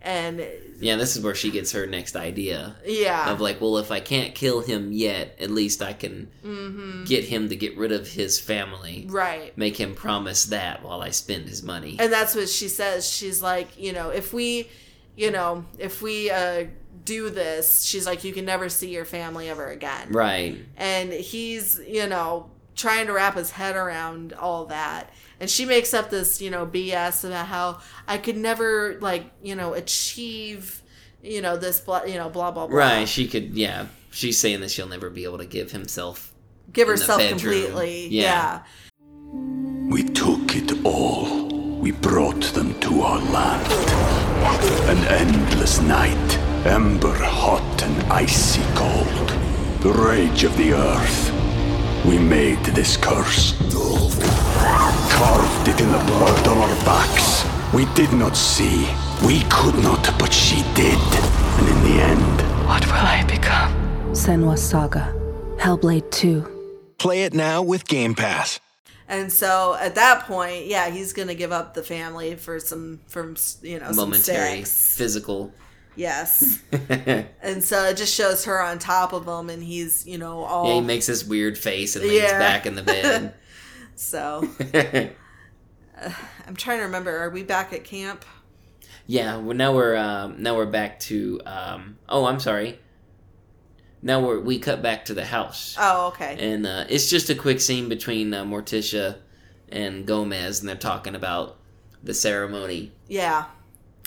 And Yeah, this is where she gets her next idea. yeah. Of like, well, if I can't kill him yet, at least I can Mm-hmm. get him to get rid of his family. right. Make him promise that while I spend his money. And that's what she says. She's like, you know, if we, you know, if we uh, do this, she's like, you can never see your family ever again. right. and he's you know trying to wrap his head around all that and she makes up this you know bs about how i could never like you know achieve you know this blah you know blah blah blah Right. She could, yeah. She's saying that she'll never be able to give himself. give herself completely Yeah. yeah. We took it all. We brought them to our land. An endless night, ember hot and icy cold. The rage of the earth. We made this curse. Carved it in the blood on our backs. We did not see. We could not, but she did. And in the end, What will I become? Senua's Saga. Hellblade 2. Play it now with Game Pass. and so at that point yeah he's gonna give up the family for some from you know Momentary sex. physical. Yes <laughs> and so it just shows her on top of him and he's you know all Yeah, he makes this weird face and leans Yeah. back in the bed. <laughs> so i'm trying to remember are we back at camp yeah, well, now we're um, now we're back to. Um, oh, I'm sorry. Now we're we cut back to the house. oh okay and uh, it's just a quick scene between uh, Morticia and Gomez, and they're talking about the ceremony. yeah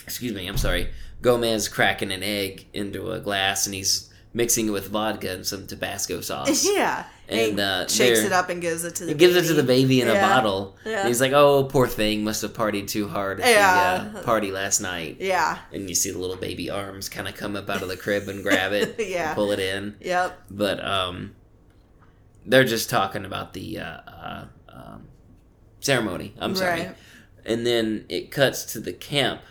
Excuse me, I'm sorry. Gomez cracking an egg into a glass, and he's mixing it with vodka and some Tabasco sauce. <laughs> Yeah. And, uh, shakes it up and gives it to the He gives it to the baby in a bottle. Yeah. And he's like, "Oh, poor thing, must have partied too hard at Yeah. the uh, party last night." Yeah. And you see the little baby arms kind of come up out of the crib and grab it, <laughs> Yeah. pull it in. Yep. But um, they're just talking about the uh, uh, um, ceremony. I'm sorry. Right. And then it cuts to the camp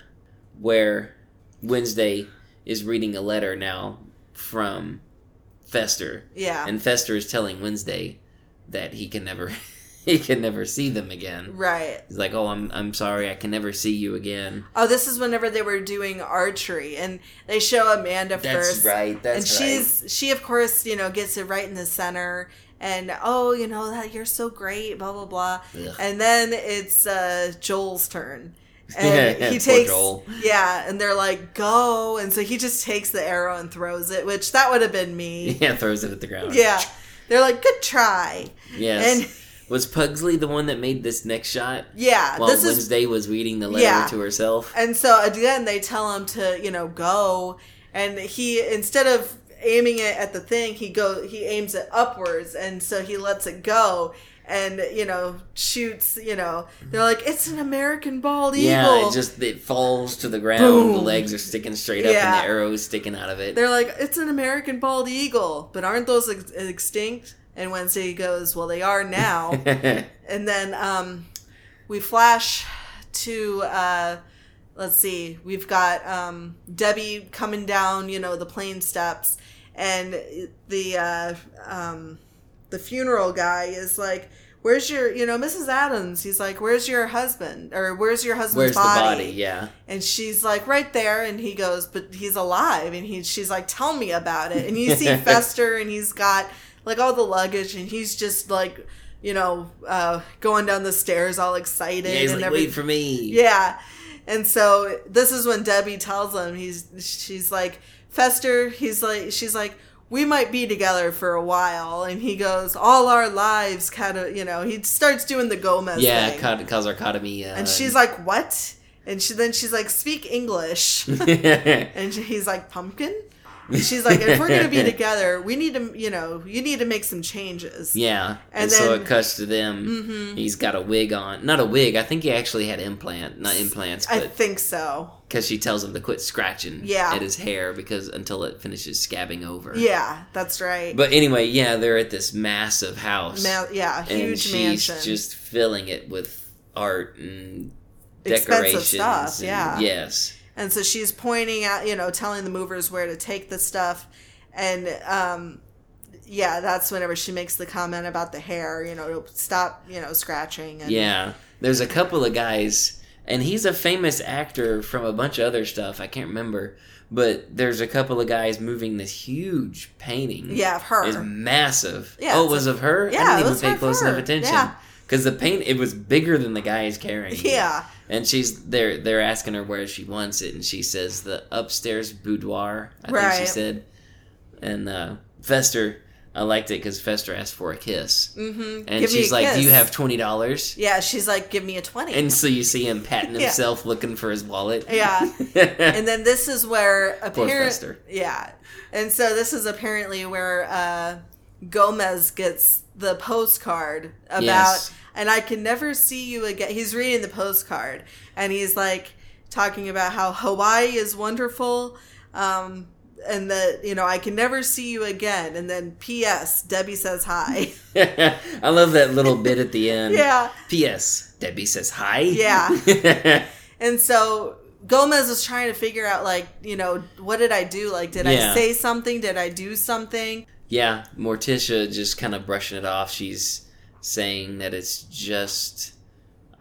where Wednesday is reading a letter now from Fester. Yeah. And Fester is telling Wednesday that he can never <laughs> he can never see them again. Right. He's like, "Oh, I'm I'm sorry. I can never see you again." Oh, this is whenever they were doing archery, and they show Amanda That's first. right, that's and she's she of course you know gets it right in the center, and oh you know that you're so great, blah blah blah, Ugh. and then it's uh, Joel's turn. And Yeah, he takes, yeah, and they're like, "Go!" And so he just takes the arrow and throws it, which that would have been me. <laughs> Yeah, throws it at the ground. Yeah, they're like, "Good try." Yes. And- was Pugsley the one that made this next shot? Yeah, While this is Wednesday was reading the letter Yeah. to herself. And so again, they tell him to, you know, go. and he instead of aiming it at the thing, he go he aims it upwards, and so he lets it go. And you know, shoots. You know, they're like, "It's an American bald eagle." Yeah, it just it falls to the ground. Boom. The legs are sticking straight up, Yeah. and the arrow is sticking out of it. They're like, it's an American bald eagle, but aren't those ex- extinct? And Wednesday goes, well, they are now. <laughs> and then um, we flash to, uh, let's see, we've got um, Debbie coming down, you know, the plane steps, and the uh, um, the funeral guy is like. Where's your, you know, Mrs. Addams? He's like, "Where's your husband? Or where's your husband's Where's body?" body? Yeah. And she's like, right there. And he goes, but he's alive. And he, she's like, tell me about it. And you see <laughs> Fester, and he's got like all the luggage, and he's just like, you know, uh, going down the stairs all excited. Yeah, and like, every- wait for me. Yeah. And so this is when Debbie tells him, he's, she's like, Fester, he's like, she's like, we might be together for a while. And he goes, all our lives kind of, you know, he starts doing the Gomez Yeah, thing. ca- cause arcotomy. Uh, And she's like, "What?" And she then she's like, "Speak English." <laughs> <laughs> and he's like, "Pumpkin." She's like, "If we're gonna be <laughs> together, we need to, you know, you need to make some changes." Yeah, and, And so then- Mm-hmm. it cuts to them. He's got a wig on, not a wig. I think he actually had implant, not implants, I think so. because she tells him to quit scratching Yeah. at his hair because until it finishes scabbing over. Yeah, that's right. But anyway, yeah, they're at this massive house. Ma- yeah, and huge she's mansion. just filling it with art and Expensive decorations. stuff, and- yeah. Yes. And so she's pointing out, you know, telling the movers where to take the stuff. And um yeah, that's whenever she makes the comment about the hair, you know, stop, you know, scratching and Yeah. There's a couple of guys, and he's a famous actor from a bunch of other stuff. I can't remember. But there's a couple of guys moving this huge painting. Yeah, of her. It's massive. Yeah, oh, it was a- of her? yeah, I didn't even pay close her. enough attention. Yeah. Because the paint, it was bigger than the guy is carrying. Yeah. And she's they're they're asking her where she wants it, and she says the upstairs boudoir. I think she said. And uh, Fester, I liked it because Fester asked for a kiss, mm-hmm. and Give she's like, "Do you have twenty dollars?" Yeah, she's like, give me a 20. And so you see him patting <laughs> Yeah. himself, looking for his wallet. yeah. <laughs> and then this is where apparently. Fester. Yeah. And so this is apparently where uh, Gomez gets the postcard about, Yes. and I can never see you again. He's reading the postcard, and he's like talking about how Hawaii is wonderful. Um, and that you know I can never see you again, and then P.S. Debbie says hi. <laughs> <laughs> I love that little bit at the end. Yeah. P.S. Debbie says hi. Yeah. <laughs> And so Gomez is trying to figure out, like, you know, what did I do? Like, did Yeah. I say something? Did I do something? Yeah. Morticia just kind of brushing it off. She's saying that it's just,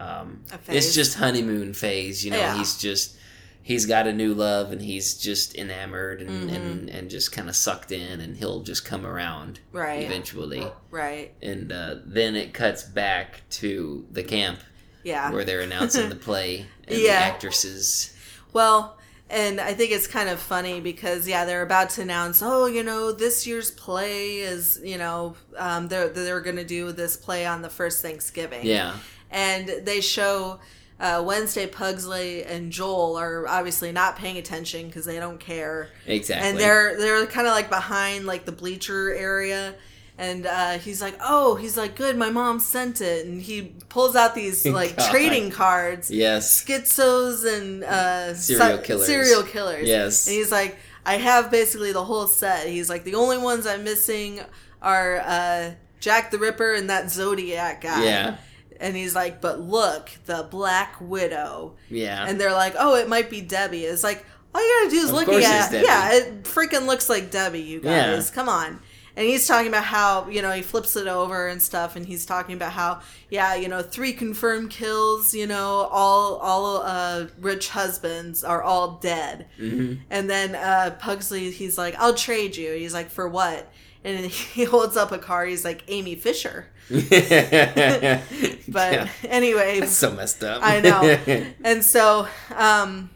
um, it's just honeymoon phase. You know, Yeah. he's just. He's got a new love and he's just enamored and, Mm-hmm. and, and just kind of sucked in and he'll just come around Right. eventually. Right. And uh, then it cuts back to the camp Yeah. where they're announcing the play <laughs> and Yeah. the actresses. Well, and I think it's kind of funny because yeah, they're about to announce, oh, you know, this year's play is, you know, um, they're they're going to do this play on the first Thanksgiving. Yeah. and they show uh, Wednesday Pugsley and Joel are obviously not paying attention because they don't care. Exactly. And they're they're kind of like behind like the bleacher area. And uh, he's like, oh, he's like, good, my mom sent it, and he pulls out these <laughs> like God. trading cards, Yes. schizos and uh, Serial si- killers. serial killers. Yes. and he's like, I have basically the whole set. He's like, the only ones I'm missing are uh, Jack the Ripper and that Zodiac guy. Yeah. And he's like, but look, the Black Widow. Yeah. And they're like, oh, it might be Debbie. It's like, all you gotta do is Of look at Debbie. Yeah, it freaking looks like Debbie, you Yeah. guys. Come on. And he's talking about how, you know, he flips it over and stuff, and he's talking about how, yeah, you know, three confirmed kills, you know, all all uh, rich husbands are all dead. Mm-hmm. And then uh, Pugsley, he's like, I'll trade you. He's like, for what? And <laughs> he holds up a car. He's like, Amy Fisher. <laughs> But Yeah. anyway, That's so messed up. I know. <laughs> and so um,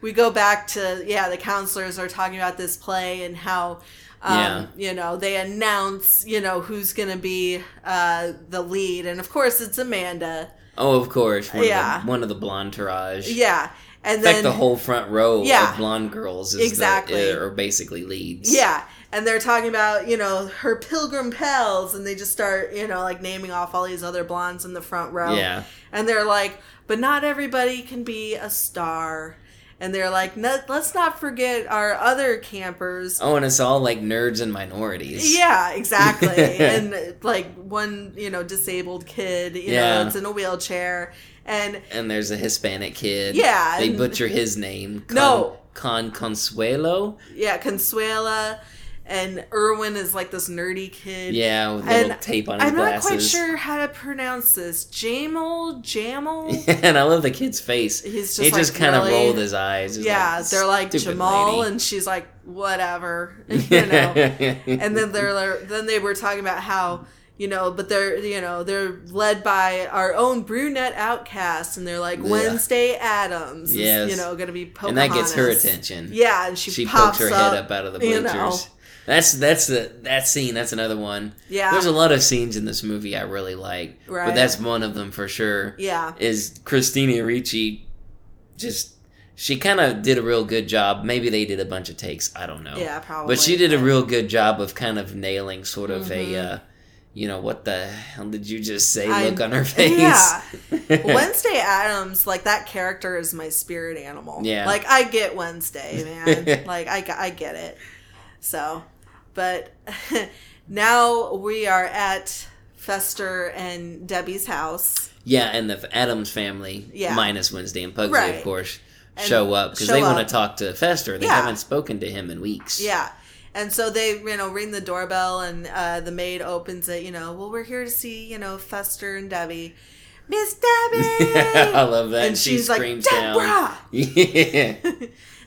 we go back to yeah, the counselors are talking about this play and how um, Yeah. you know they announce you know who's gonna be uh, the lead, and of course it's Amanda. oh, of course. One Yeah. Of the, one of the blonde Taraj. Yeah. And In fact, then the whole front row Yeah. of blonde girls is Exactly. the, are basically leads. Yeah. And they're talking about, you know, her pilgrim pals, and they just start, you know, like naming off all these other blondes in the front row. Yeah. And they're like, but not everybody can be a star. And they're like, let's not forget our other campers. Oh, and it's all like nerds and minorities. Yeah, exactly. <laughs> and like one, you know, disabled kid, you Yeah. know, it's in a wheelchair. And And there's a Hispanic kid. Yeah, They butcher his name. Con, No. Con Consuelo. yeah, Consuela and Irwin is like this nerdy kid. Yeah, with little And tape on his I'm not quite sure how to pronounce this. Jamal, Jamal. <laughs> and I love the kid's face. He's just he just kind of really? rolled his eyes. He's yeah, like, they're like Jamal, lady." and she's like whatever, <laughs> you know. <laughs> and then they're like- then they were talking about how you know, but they're you know they're led by our own brunette outcast, and they're like Yeah. Wednesday Addams, is, Yes. you know, gonna be Pocahontas. and that gets her attention. Yeah, and she, she pops pokes her up, head up out of the you bleachers. know. That's that's the that scene. That's another one. Yeah. there's a lot of scenes in this movie I really like, Right. but that's one of them for sure. Yeah. is Christina Ricci just she kind of did a real good job. Maybe they did a bunch of takes. I don't know. Yeah, probably, But she did a real good job of kind of nailing sort of Mhm. a, uh, you know, what the hell did you just say? I- Look on her <laughs> face. Yeah. <laughs> Wednesday Addams, like that character is my spirit animal. Yeah. Like I get Wednesday, man. <laughs> like I, I get it. So, but <laughs> now we are at Fester and Debbie's house. Yeah, and the Addams family, Yeah. minus Wednesday and Pugsley, Right. of course, And show up because they want to talk to Fester. They Yeah. haven't spoken to him in weeks. Yeah. And so they, you know, ring the doorbell and uh, the maid opens it, you know, well, we're here to see, you know, Fester and Debbie. Miss Debbie! <laughs> I love that. And And she she's like, screams "Deborah!" down. <laughs> Yeah.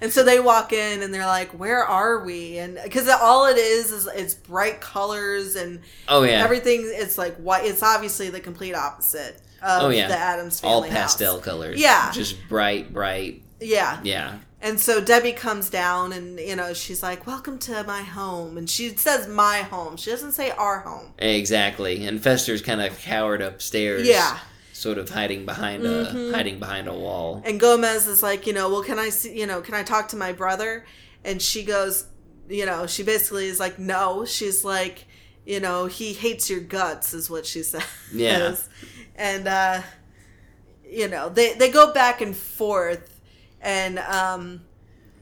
And so they walk in and they're like, "Where are we?" And because all it is is it's bright colors and Oh, yeah. everything. It's like white. It's obviously the complete opposite of oh yeah, the Addams all family house. pastel colors. Yeah. just bright, bright. Yeah. Yeah, And so Debbie comes down and you know she's like, "Welcome to my home," and she says "my home." She doesn't say "our home." exactly. And Fester's kind of cowered upstairs. Yeah. Sort of hiding behind Mhm. a hiding behind a wall. And Gomez is like, you know, well, can I see, you know, can I talk to my brother? And she goes, you know, she basically is like, no. She's like, you know, he hates your guts, is what she <laughs> says. Yeah. And, uh, you know, they, they go back and forth. And, um,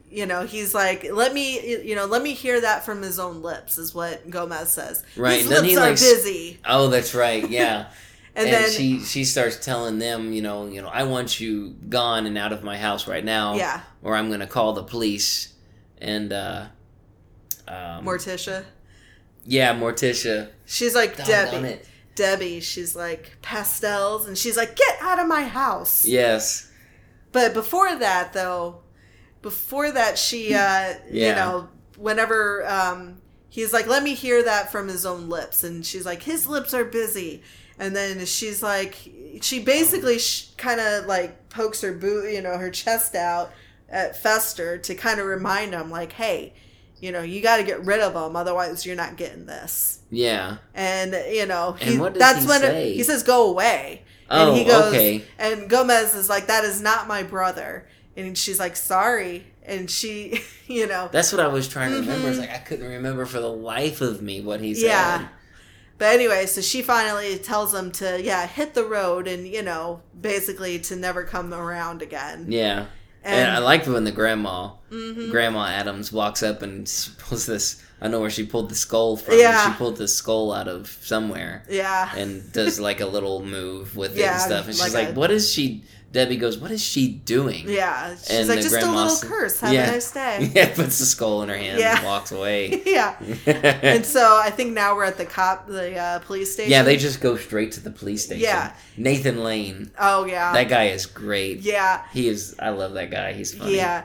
you know, he's like, let me, you know, let me hear that from his own lips, is what Gomez says. Right, His and then lips he are like busy. Oh, that's right. Yeah. <laughs> And and then- she she starts telling them, you know, you know, I want you gone and out of my house right now. Yeah. Or I'm gonna call the police. And uh um, Morticia. Yeah, Morticia. She's like Doggone Debbie. Debbie. She's like pastels, and she's like, "Get out of my house!" Yes. But before that, though, before that, she, uh, <laughs> you know, whenever um, he's like, "Let me hear that from his own lips," and she's like, "His lips are busy," and then she's like, she basically sh- kind of like pokes her boot, you know, her chest out at Fester to kind of remind him, like, "Hey." You know, you got to get rid of him, otherwise you're not getting this Yeah. and you know And he, what does that's he when say? he says go away Oh, and he oh, goes okay. and gomez is like that is not my brother and she's like sorry and she <laughs> you know That's what I was trying to remember. Mm-hmm. It's like I couldn't remember for the life of me what he said. yeah but anyway so she finally tells him to yeah hit the road and you know basically to never come around again Yeah. And, And- I liked when the grandma, Mhm. Grandma Addams, walks up and pulls this. I know where she pulled the skull from. Yeah. She pulled the skull out of somewhere. Yeah. And does like a little move with it and stuff. And she's like like, a- "What is she?" Debbie goes, "What is she doing?" yeah she's And like just a little curse have a nice day <laughs> Yeah, puts the skull in her hand Yeah. and walks away. <laughs> yeah <laughs> and so i think now we're at the cop the uh, police station Yeah, they just go straight to the police station. Yeah. Nathan Lane. oh yeah That guy is great. yeah He is. I love that guy. He's funny. Yeah.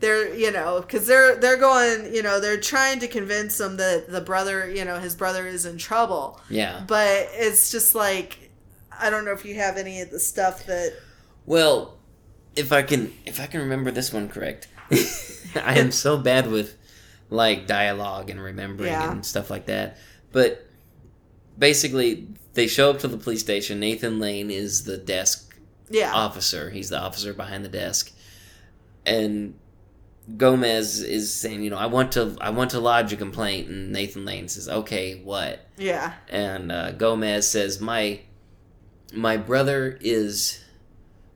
They're, you know, because they're they're going, you know, they're trying to convince him that the brother, you know, his brother is in trouble. Yeah. But it's just like, I don't know if you have any of the stuff that. Well, if I can, if I can remember this one correct, <laughs> I am so bad with like dialogue and remembering Yeah. and stuff like that. But basically, they show up to the police station. Nathan Lane is the desk Yeah. officer. He's the officer behind the desk. and Gomez is saying, you know, I want to I want to lodge a complaint, and Nathan Lane says, okay, what? Yeah. And uh, Gomez says, my my brother is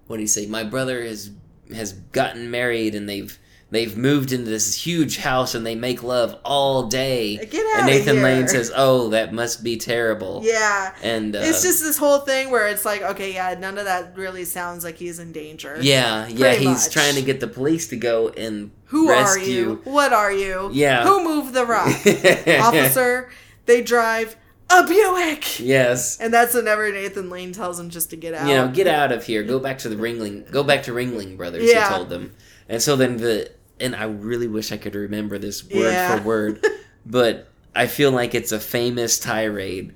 what do you say? My brother has has gotten married, and they've they've moved into this huge house, and they make love all day. Get and outta Nathan here. Lane says, oh, that must be terrible. Yeah. And uh, it's just this whole thing where it's like, okay, yeah, none of that really sounds like he's in danger. yeah, yeah. He's much. trying to get the police to go and Who rescue. are you? What are you? Yeah. Who moved the rock? <laughs> Officer, they drive a Buick. Yes. And that's whenever Nathan Lane tells him just to get out. you know, get out of here. Go back to the Ringling. Go back to Ringling Brothers. Yeah. He told them, and so then the and I really wish I could remember this word Yeah. for word, <laughs> but I feel like it's a famous tirade.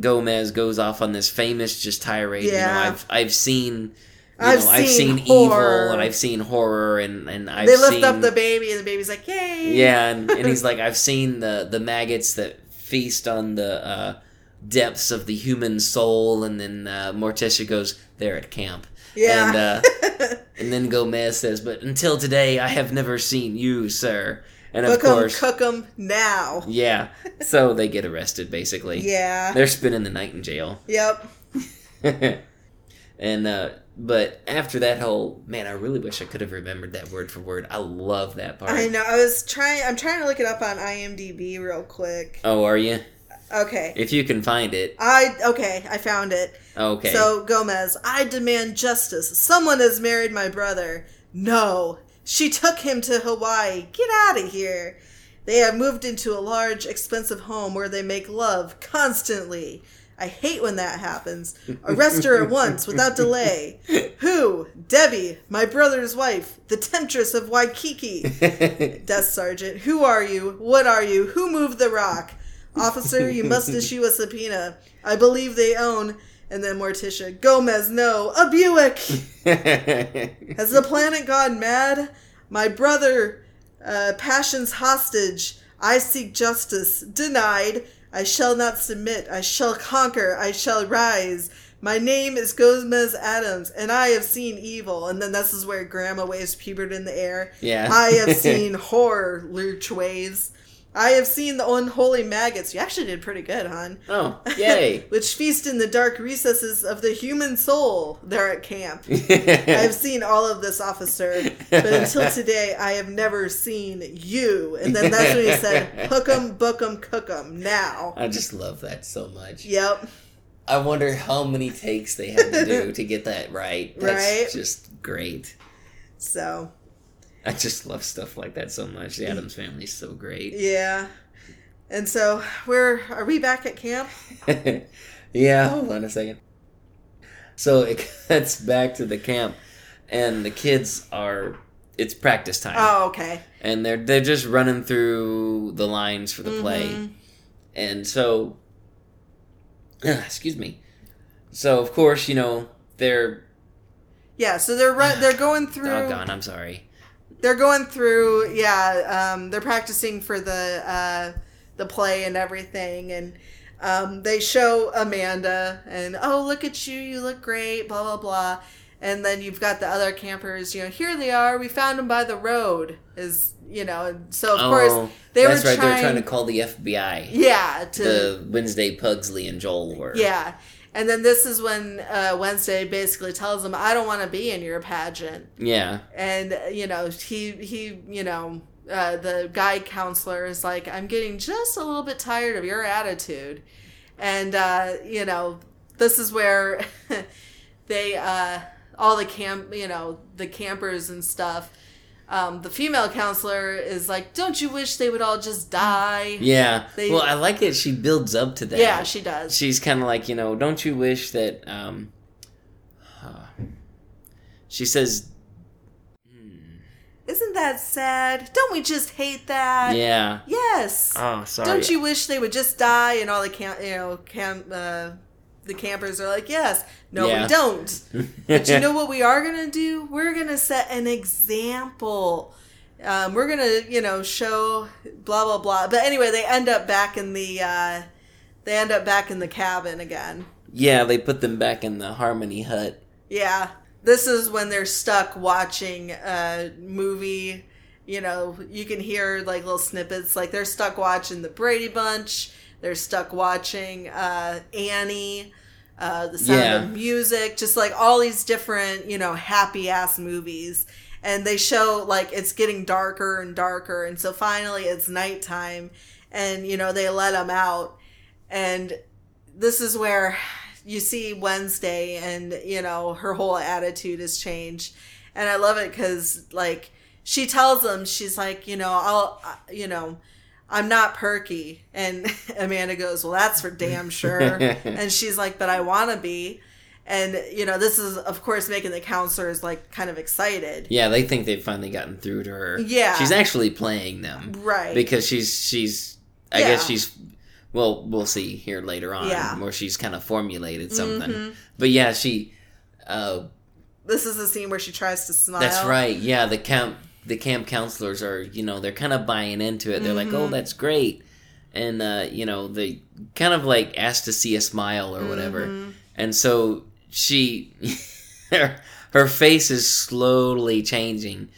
Gomez goes off on this famous just tirade. You know, Yeah. I've I've seen. You I've know, I've seen seen horror. evil and I've seen horror and and I've seen. they lift seen, up the baby, and the baby's like, "Yay!" yeah, and, and he's <laughs> like, I've seen the the maggots that feast on the uh, depths of the human soul, and then uh, Morticia goes, "They're at camp." Yeah. And uh, <laughs> and then Gomez says, "But until today, I have never seen you, sir." And of cook 'em, course, cook 'em now. yeah. So they get arrested, basically. Yeah. They're spending the night in jail. Yep. <laughs> and uh, but after that whole man, I really wish I could have remembered that word for word. I love that part. I know. I was trying. I'm trying to look it up on IMDb real quick. Oh, are you? Okay. If you can find it. I okay. I found it. Okay. So Gomez, I demand justice. Someone has married my brother. No, she took him to Hawaii. Get out of here. They have moved into a large, expensive home where they make love constantly. I hate when that happens. Arrest her at once, without delay. Who? Debbie, my brother's wife, the temptress of Waikiki. <laughs> Death Sergeant, who are you? What are you? Who moved the rock? Officer, you must <laughs> issue a subpoena. I believe they own. And then Morticia, Gomez, no, a Buick. <laughs> Has the planet gone mad? My brother, uh, passion's hostage. I seek justice. Denied. I shall not submit. I shall conquer. I shall rise. My name is Gomez Addams, and I have seen evil. And then this is where Grandma waves Pubert in the air. Yeah. I have <laughs> seen horror, Lurch waves. I have seen the unholy maggots. You actually did pretty good, hon. Oh, yay. <laughs> Which feast in the dark recesses of the human soul there at camp. <laughs> I've seen all of this, officer, but until today, I have never seen you. And then that's when he said, <laughs> hook 'em, book 'em, cook 'em, now. I just love that so much. Yep. I wonder how many takes they had to do to get that right. That's Right. just great. So, <laughs> I just love stuff like that so much. The Addams family is so great. yeah. And so, we're, are we back at camp? <laughs> yeah, hold on a second. So it <laughs> cuts back to the camp, and the kids are. It's practice time. Oh, okay. and they're they're just running through the lines for the play, Mm-hmm. and so, <sighs> excuse me. So of course you know they're Yeah, so they're run, they're going <sighs> through. doggone. I'm sorry. They're going through yeah um, they're practicing for the uh, the play and everything and um, they show amanda and oh look at you you look great blah blah blah and then you've got the other campers you know here they are we found them by the road is you know so of oh, course they that's were right. trying, They're trying to call the FBI. yeah to The Wednesday Pugsley and Joel were. yeah and then this is when uh, wednesday basically tells them i don't want to be in your pageant Yeah. and you know he he you know uh, the guide counselor is like i'm getting just a little bit tired of your attitude and uh, you know this is where <laughs> they uh, all the camp you know the campers and stuff um, the female counselor is like don't you wish they would all just die Yeah. They- well, I like that she builds up to that. Yeah, she does. She's kind of like, you know, don't you wish that. Um, uh, <sighs> she says, isn't that sad don't we just hate that yeah. yes Oh, sorry. Don't you wish they would just die and all the camp, you know, camp, uh, the campers are like, yes, no, Yeah. we don't. <laughs> but you know what we are gonna do? We're gonna set an example. Um, we're gonna, you know, show blah blah blah. But anyway, they end up back in the, uh, they end up back in the cabin again. Yeah, they put them back in the Harmony hut. Yeah, this is when they're stuck watching a movie. You know, you can hear like little snippets. Like they're stuck watching the Brady Bunch. They're stuck watching uh, Annie, uh, The Sound Yeah. of Music, just like all these different, you know, happy ass movies. And they show like it's getting darker and darker. And so finally it's nighttime and, you know, they let them out. And this is where you see Wednesday and, you know, her whole attitude has changed. And I love it because, like, she tells them, she's like, you know, I'll, uh, you know, I'm not perky. And <laughs> Amanda goes, well, that's for damn sure. <laughs> and she's like, but I want to be. And, you know, this is, of course, making the counselors, like, kind of excited. Yeah, they think they've finally gotten through to her. Yeah. she's actually playing them, Right. Because she's she's. I Yeah. guess she's. Well, we'll see here later on, Yeah. where she's kind of formulated something. Mhm. But yeah, she. Uh, This is the scene where she tries to smile. That's right. Yeah, the camp the camp counselors are, you know, they're kind of buying into it. They're like, "Oh, Mhm. that's great." And uh, you know, they kind of like ask to see a smile or whatever. Mhm. And so she <laughs> her, her face is slowly changing.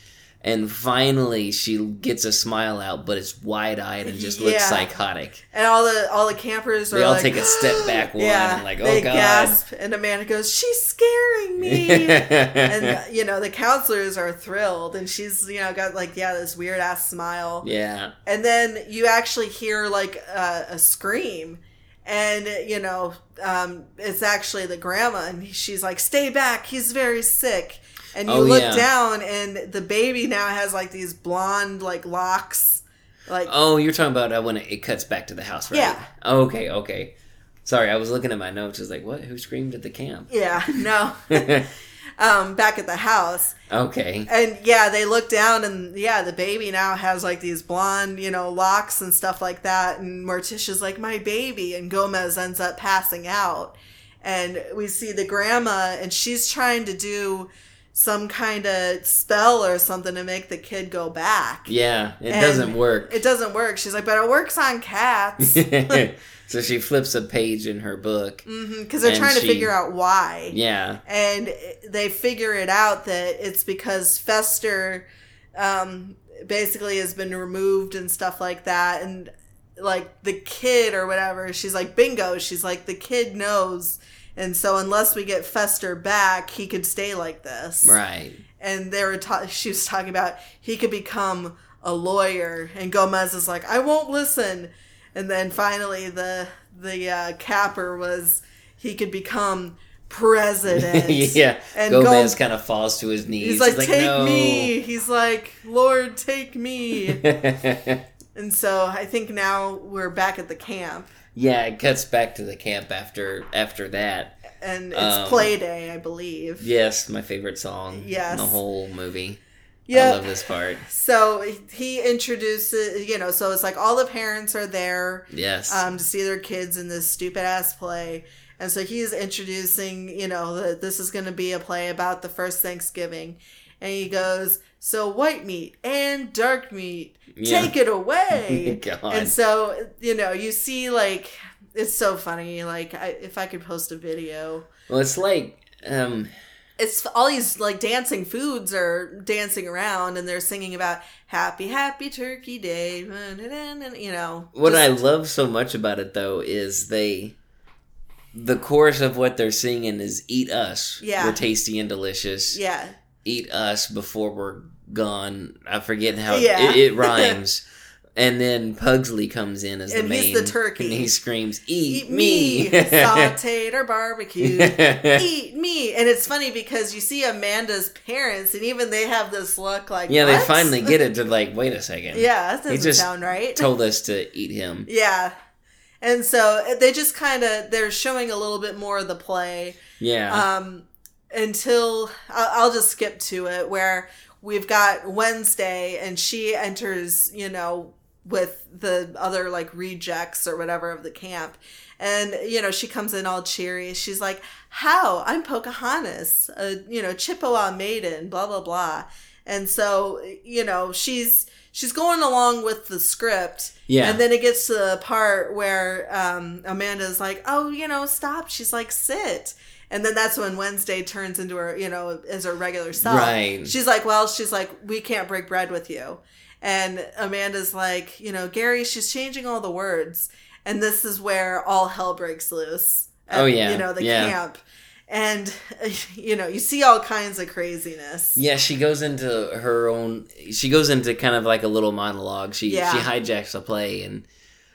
And finally she gets a smile out, but it's wide-eyed and just looks psychotic. And all the all the campers are They all like, take a step back <gasps> one yeah, and like, "Oh they god." gasp, and Amanda goes, "She's scaring me," <laughs> and uh, you know the counselors are thrilled, and she's you know got like yeah this weird ass smile, Yeah. and then you actually hear like a, a scream, and you know um, it's actually the grandma, and she's like, "Stay back, he's very sick." And you Oh, look yeah. down, and the baby now has like these blonde like locks, like Oh, you're talking about uh, when it, cuts back to the house, right? Yeah. Okay, okay. Sorry, I was looking at my notes. I was like, what? Who screamed at the camp? yeah, no, <laughs> <laughs> um, back at the house. okay. And yeah, they look down and yeah, the baby now has like these blonde, you know, locks and stuff like that. And Morticia's like, my baby. And Gomez ends up passing out. And we see the grandma and she's trying to do some kind of spell or something to make the kid go back. Yeah, it And doesn't work. It doesn't work. She's like, but it works on cats. <laughs> so she flips a page in her book. Because they're and trying to figure out why. Yeah. and they figure it out that it's because Fester um, basically has been removed and stuff like that, and like the kid or whatever, she's like bingo. She's like the kid knows, and so unless we get Fester back, he could stay like this, Right. And they were ta- she was talking about he could become a lawyer, and Gomez is like, I won't listen, and then finally the the uh, capper was he could become president. <laughs> yeah. And Gomez Gom- kind of falls to his knees. He's like, take no. me. He's like, Lord, take me. <laughs> and so I think now we're back at the camp, yeah, it cuts back to the camp after after that. and it's Um, play day, I believe. Yes, my favorite song Yes. in the whole movie. Yep. I love this part. So he introduces, you know, so it's like all the parents are there, Yes. um, to see their kids in this stupid ass play. And so he's introducing, you know, that this is going to be a play about the first Thanksgiving. And he goes, So white meat and dark meat, Yeah. take it away. <laughs> And so, you know, you see, like, it's so funny. Like, I, if I could post a video, well, it's like um it's all these like dancing foods are dancing around and they're singing about happy, happy turkey day. and You know, What just- I love so much about it though is they the chorus of what they're singing is eat us. Yeah. We're tasty and delicious. yeah. Eat us before we're gone. I forget how Yeah. it, it <laughs> rhymes. and then Pugsley comes in as the And main he's the turkey. and he screams, Eat, Eat me, <laughs> sauteed or barbecued. <laughs> Eat me, and it's funny because you see Amanda's parents, and even they have this look like, yeah, they finally get it. They're like, wait a second. yeah, that He doesn't just sound right. told us to eat him. yeah, and so they just kind of they're showing a little bit more of the play. Yeah. um, until I'll, I'll just skip to it where we've got Wednesday and she enters, you know, with the other like rejects or whatever of the camp. And, you know, she comes in all cheery. She's like, How? I'm Pocahontas, a, you know, Chippewa maiden, blah, blah, blah. And so, you know, she's she's going along with the script. Yeah. And then it gets to the part where um, Amanda's like, oh, you know, stop. She's like, sit. And then that's when Wednesday turns into her, you know, as her regular self. Right. She's like, well, she's like, we can't break bread with you. And Amanda's like, you know, Gary, she's changing all the words. And this is where all hell breaks loose. at, Oh, yeah. You know, the Yeah. camp. And, <laughs> you know, you see all kinds of craziness. Yeah, she goes into her own. She goes into kind of like a little monologue. She Yeah. she hijacks a play and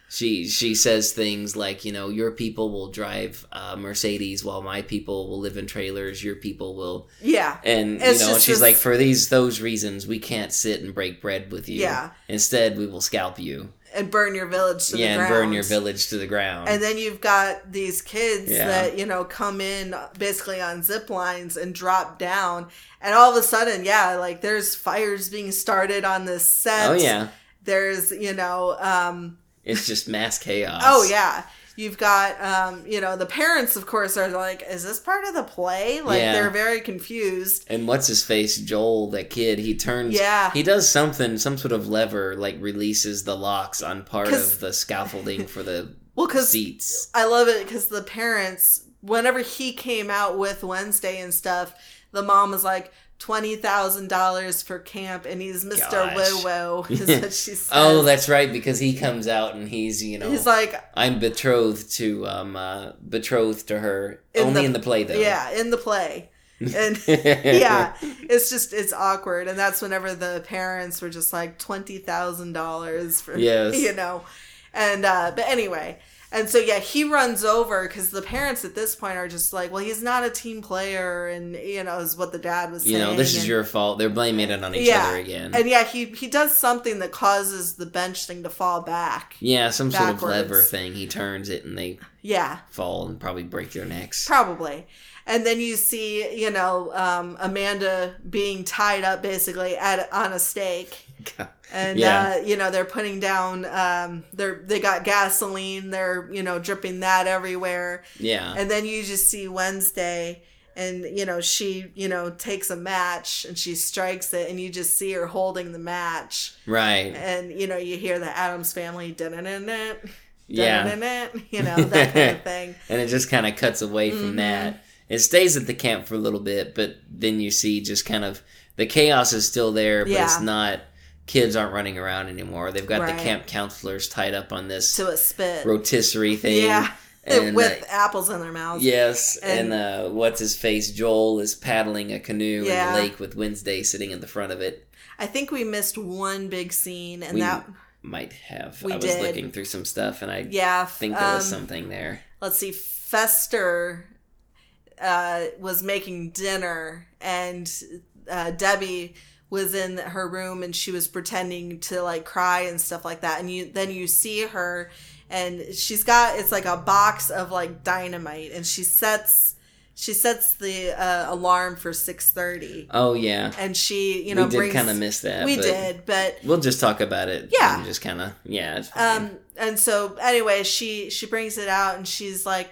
she she says things like, you know, your people will drive uh, Mercedes while my people will live in trailers. Your people will, Yeah. and It's you know, just she's this- like, for these those reasons, we can't sit and break bread with you. Yeah. Instead, we will scalp you. And burn your village to yeah, the and ground. burn your village to the ground. And then you've got these kids Yeah. that, you know, come in basically on zip lines and drop down. And all of a sudden, yeah, like there's fires being started on this set. oh yeah, There's, you know, um, it's just mass chaos. oh yeah. You've got, um, you know, the parents, of course, are like, is this part of the play? Like, Yeah. they're very confused. And what's his face? Joel, that kid, he turns. Yeah. He does something, some sort of lever, like releases the locks on part 'Cause- of the scaffolding for the <laughs> Well, because seats. I love it because the parents, whenever he came out with Wednesday and stuff, the mom was like, twenty thousand dollars for camp, and he's Mister Gosh. Woo Woo. <laughs> Is what she <laughs> says. Oh, that's right, because he comes out and he's, you know, he's like I'm betrothed to, um, uh, betrothed to her. In only the- in the play, though. yeah in the play, and <laughs> yeah, it's just it's awkward, and that's whenever the parents were just like twenty thousand dollars for Yes. you know, and uh, but anyway. And so yeah, he runs over because the parents at this point are just like, well, he's not a team player, and you know is what the dad was saying. You know, this is and- your fault. They're blaming it on each other again. And yeah, he he does something that causes the bench thing to fall back. yeah, some sort of backwards. lever thing. He turns it and they Yeah, fall and probably break their necks. probably. And then you see, you know, um, Amanda being tied up basically at on a stake. <laughs> And Yeah. uh, you know they're putting down um, they're they got gasoline they're you know dripping that everywhere Yeah. and then you just see Wednesday and you know she you know takes a match and she strikes it and you just see her holding the match right. and you know you hear the Addams family dun-dun-dun-dun, Yeah. you know that kind of thing <laughs> and it just kind of cuts away from Mhm. that. It stays at the camp for a little bit, but then you see just kind of the chaos is still there, but it's Yeah. not. Kids aren't running around anymore. They've got Right. the camp counselors tied up on this to a spit rotisserie thing. yeah <laughs> and, with uh, apples in their mouths Yes, and, And- uh, what's his face? Joel is paddling a canoe Yeah. in the lake with Wednesday sitting in the front of it. I think we missed one big scene and we that might have. We I was did. looking through some stuff, and I Yeah, think there was um, something there. let's see Fester uh, was making dinner and uh, Debbie was in her room and she was pretending to like cry and stuff like that and you then you see her and she's got it's like a box of like dynamite and she sets she sets the uh, alarm for 6:30 Oh yeah, and she you know we did kind of miss that. we but did but We'll just talk about it. Yeah. and just kind of yeah. Um and so anyway she she brings it out and she's like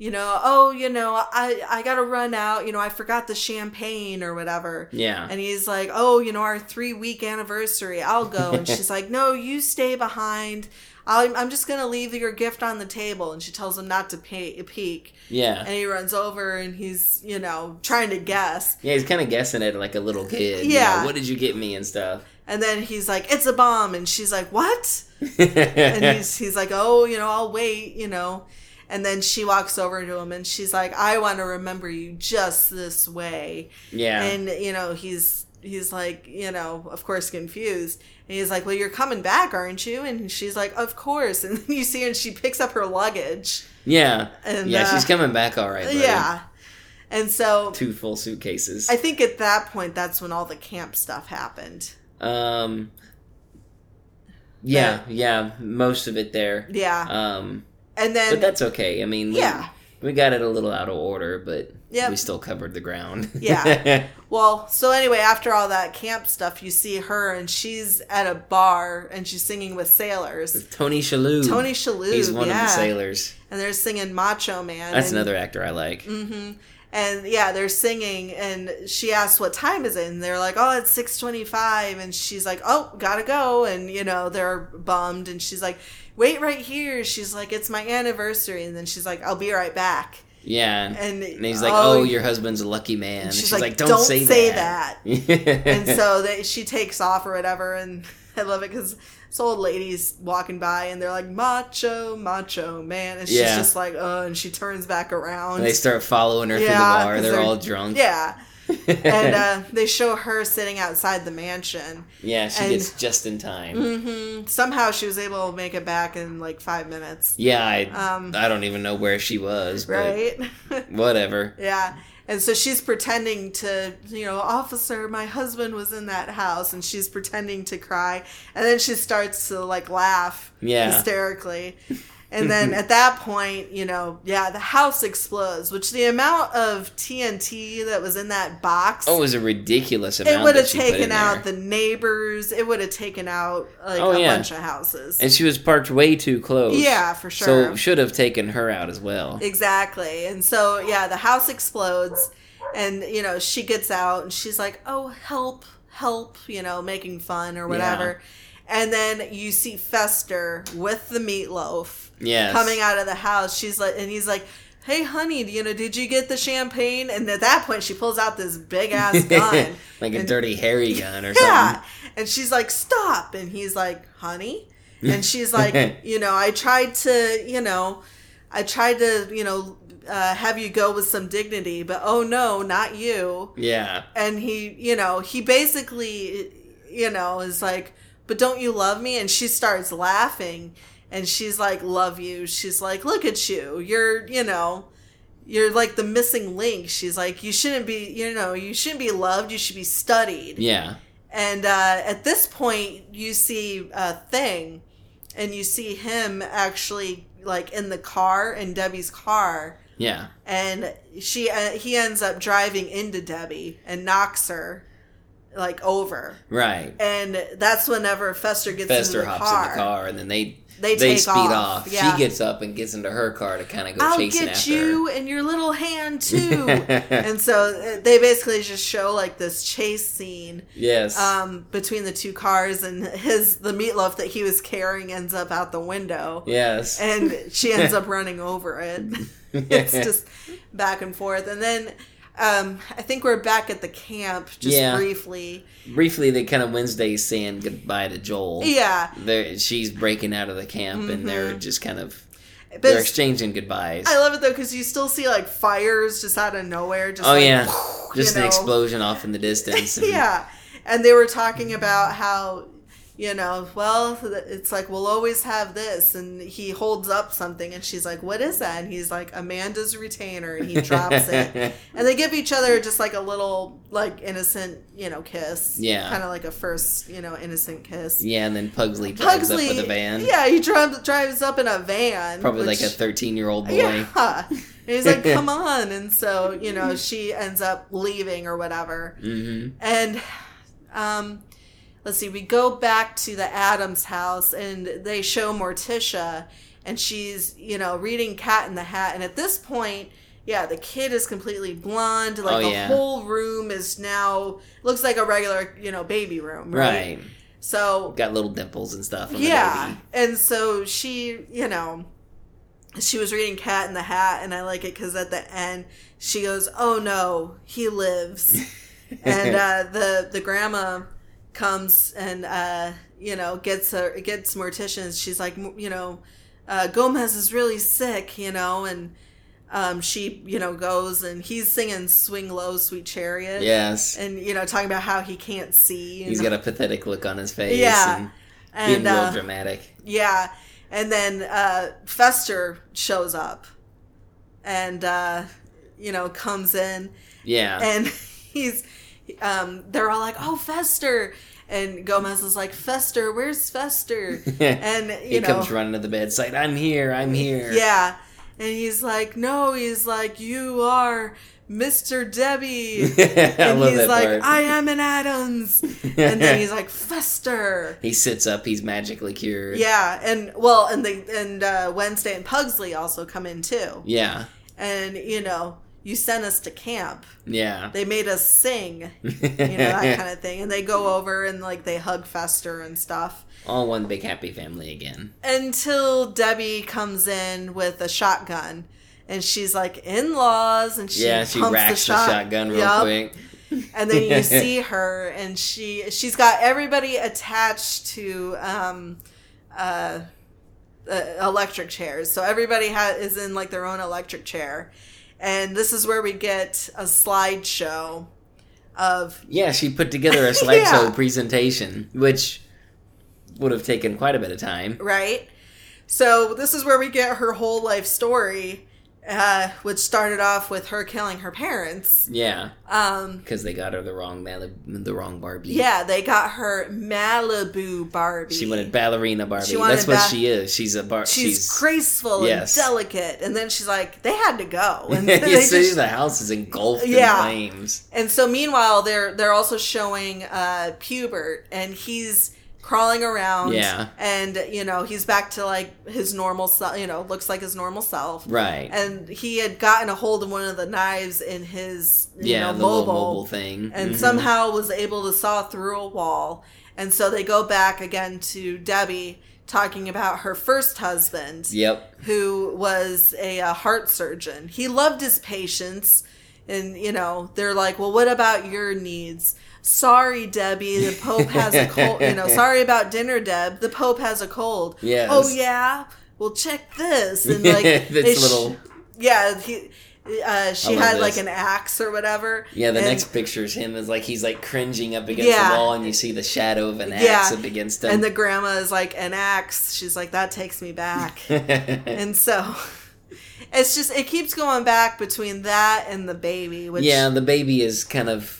you know oh you know i i gotta run out you know i forgot the champagne or whatever yeah. and he's like oh you know our three week anniversary i'll go and <laughs> she's like no you stay behind I'm, I'm just gonna leave your gift on the table and she tells him not to pay, peek yeah. and he runs over and he's you know trying to guess Yeah, he's kind of guessing it like a little kid. you Yeah. know, what did you get me and stuff? and then he's like it's a bomb and she's like what <laughs> and he's he's like, "Oh, you know, I'll wait," you know. And then she walks over to him and she's like, "I want to remember you just this way." yeah. And you know, he's he's like, you know, of course confused. And he's like, "Well, you're coming back, aren't you?" And she's like, "Of course." <laughs> And then you see her and she picks up her luggage. yeah. and, yeah, uh, she's coming back all right. buddy. Yeah. And so Two full suitcases. I think at that point that's when all the camp stuff happened. um. Yeah, yeah, most of it there. Yeah. Um, And then but that's okay. I mean, Yeah. we got it a little out of order, but Yep. we still covered the ground. <laughs> Yeah. Well, so anyway, after all that camp stuff, you see her and she's at a bar and she's singing with sailors. Tony Shalhoub. Tony Shalhoub, He's one yeah. of the sailors. And they're singing Macho Man. That's and, another actor I like. Mm-hmm. And yeah, they're singing and she asks what time is it? And they're like, oh, it's 625. And she's like, oh, gotta go. And, you know, they're bummed. And she's like, wait right here. She's like, it's my anniversary. And then she's like, I'll be right back. Yeah, And- and, he's like, oh, "Oh, your husband's a lucky man." She's she's, like, like, "Don't, "Don't say, say that." <laughs> and so they, she takes off or whatever and <laughs> i love it because this old lady's walking by and they're like macho macho man and she's Yeah. just like oh and she turns back around And they start following her through the bar. They're, they're- all drunk. yeah <laughs> and uh, <laughs> they show her sitting outside the mansion Yeah, she and- gets just in time. somehow she was able to make it back in like five minutes Yeah, I Um, I don't even know where she was, right <laughs> whatever. Yeah. And so she's pretending to, you know, officer, my husband was in that house, and she's pretending to cry, and then she starts to like laugh Yeah. hysterically. And then mm-hmm. at that point, you know, yeah, the house explodes, which the amount of TNT that was in that box, Oh, it was a ridiculous amount. it would have she put in taken out the neighbors, it would have taken out like Oh, a yeah. bunch of houses. And she was parked way too close. Yeah, for sure. So should have taken her out as well. Exactly. And so, yeah, the house explodes, and, you know, she gets out and she's like, oh, help, help, you know, making fun or whatever. And then you see Fester with the meatloaf Yes. coming out of the house. She's like, and he's like, hey, honey, you know, did you get the champagne? And at that point, she pulls out this big ass <laughs> gun. like a Dirty Harry <laughs> gun or yeah. something. And she's like, stop. And he's like, honey? And <laughs> she's like, you know, I tried to, you know, I tried to, you know, uh, have you go with some dignity, but oh no, not you. Yeah. And he, you know, he basically, you know, is like, but don't you love me? And she starts laughing and she's like, love you. She's like, look at you. You're, you know, you're like the missing link. She's like, you shouldn't be, you know, you shouldn't be loved. You should be studied. Yeah. And uh, at this point, you see a thing, and you see him actually like in the car in Debbie's car, Yeah. and she uh, he ends up driving into Debbie and knocks her like over, Right. and that's whenever Fester gets Fester into the hops car. in the car and then they They they take speed off, off. yeah. She gets up and gets into her car to kind of go I'll chasing get after you her. and your little hand <laughs> too. and so uh, they basically just show like this chase scene Yes. um, between the two cars, and his the meatloaf that he was carrying ends up out the window, yes. and she ends <laughs> up running over it. <laughs> it's just back and forth, and then um, I think we're back at the camp just Yeah. briefly. Briefly, they kind of Wednesday saying goodbye to Joel. Yeah, Mm-hmm. They're, she's breaking out of the camp and they're just kind of but they're exchanging goodbyes. I love it though because you still see like fires just out of nowhere. Just oh like, yeah, you just an know. explosion off in the distance. <laughs> and- yeah and they were talking about how you know well it's like we'll always have this and he holds up something and she's like what is that and he's like amanda's retainer and he drops it <laughs> and they give each other just like a little like innocent you know kiss Yeah. kind of like a first you know innocent kiss Yeah, and then Pugsley drives Pugsley, up with a van. yeah he drives, drives up in a van Probably like a 13 year old boy. yeah. <laughs> And he's like, come <laughs> on. And so, you know, she ends up leaving or whatever. hmm And um, let's see, we go back to the Addams house and they show Morticia and she's, you know, reading Cat in the Hat. And at this point, yeah, the kid is completely blonde. Like Oh, the yeah. whole room is now looks like a regular, you know, baby room, right? Right. So Got little dimples and stuff. On yeah, The baby. and so she, you know, she was reading Cat in the Hat, and I like it because at the end she goes, "Oh no, he lives," <laughs> and uh, the the grandma comes and uh, you know gets her gets Morticians. She's like, you know, uh, Gomez is really sick, you know, and. Um, she, you know, goes and he's singing "Swing Low, Sweet Chariot." Yes. and you know, talking about how he can't see. He's and- got a pathetic look on his face. Yeah. And and being real uh, dramatic. yeah, and then uh, Fester shows up, and uh, you know comes in, Yeah. and <laughs> he's, um, they're all like, "Oh, Fester," and Gomez is like, "Fester, where's Fester?" <laughs> and you he know, comes running to the bedside. I'm here. I'm here. yeah, and he's like, "No," he's like, "You are." Mr. Debbie, <laughs> I and he's like, part. "I am an Addams," <laughs> and then he's like, "Fester," He sits up. He's magically cured. Yeah, and well, and the and uh, Wednesday and Pugsley also come in too. Yeah. And you know, you sent us to camp. Yeah. They made us sing, you know <laughs> that kind of thing. And they go over and like they hug Fester and stuff All one big happy family again. until Debbie comes in with a shotgun. and she's like in laws, and she yeah, she racks the, shot- shotgun real Yup. quick. and then you <laughs> see her and she she's got everybody attached to um uh, uh electric chairs so everybody ha- is in like their own electric chair and this is where we get a slideshow of Yeah, she put together a <laughs> slideshow Yeah. presentation, which would have taken quite a bit of time. right so this is where we get her whole life story uh, which started off with her killing her parents Yeah, um because they got her the wrong Malib- the wrong Barbie. yeah they got her malibu barbie She wanted ballerina Barbie. Wanted That's what she is. She's a bar. she's, graceful yes. and delicate and then she's like they had to go <laughs> and see just- the house is engulfed Yeah. in flames. and so meanwhile they're they're also showing uh pubert and he's crawling around Yeah. and you know he's back to like his normal self you know looks like his normal self Right. and he had gotten a hold of one of the knives in his you yeah, know mobile, mobile thing. and Mhm. somehow was able to saw through a wall and so they go back again to debbie talking about her first husband Yep. who was a, uh heart surgeon. He loved his patients, and you know they're like, "Well, what about your needs?" Sorry, Debbie, the <laughs> Pope has a cold. You know, sorry about dinner, Deb. The Pope has a cold. Yes. Oh yeah. Well, check this and like <laughs> This they sh- little- yeah, he. Uh, she had like an axe or whatever. Yeah, the and- next picture is him is like he's like cringing up against Yeah. the wall, and you see the shadow of an axe Yeah. up against him. And the grandma is like an axe. She's like that takes me back. <laughs> and so it's just it keeps going back between that and the baby which yeah, the baby is kind of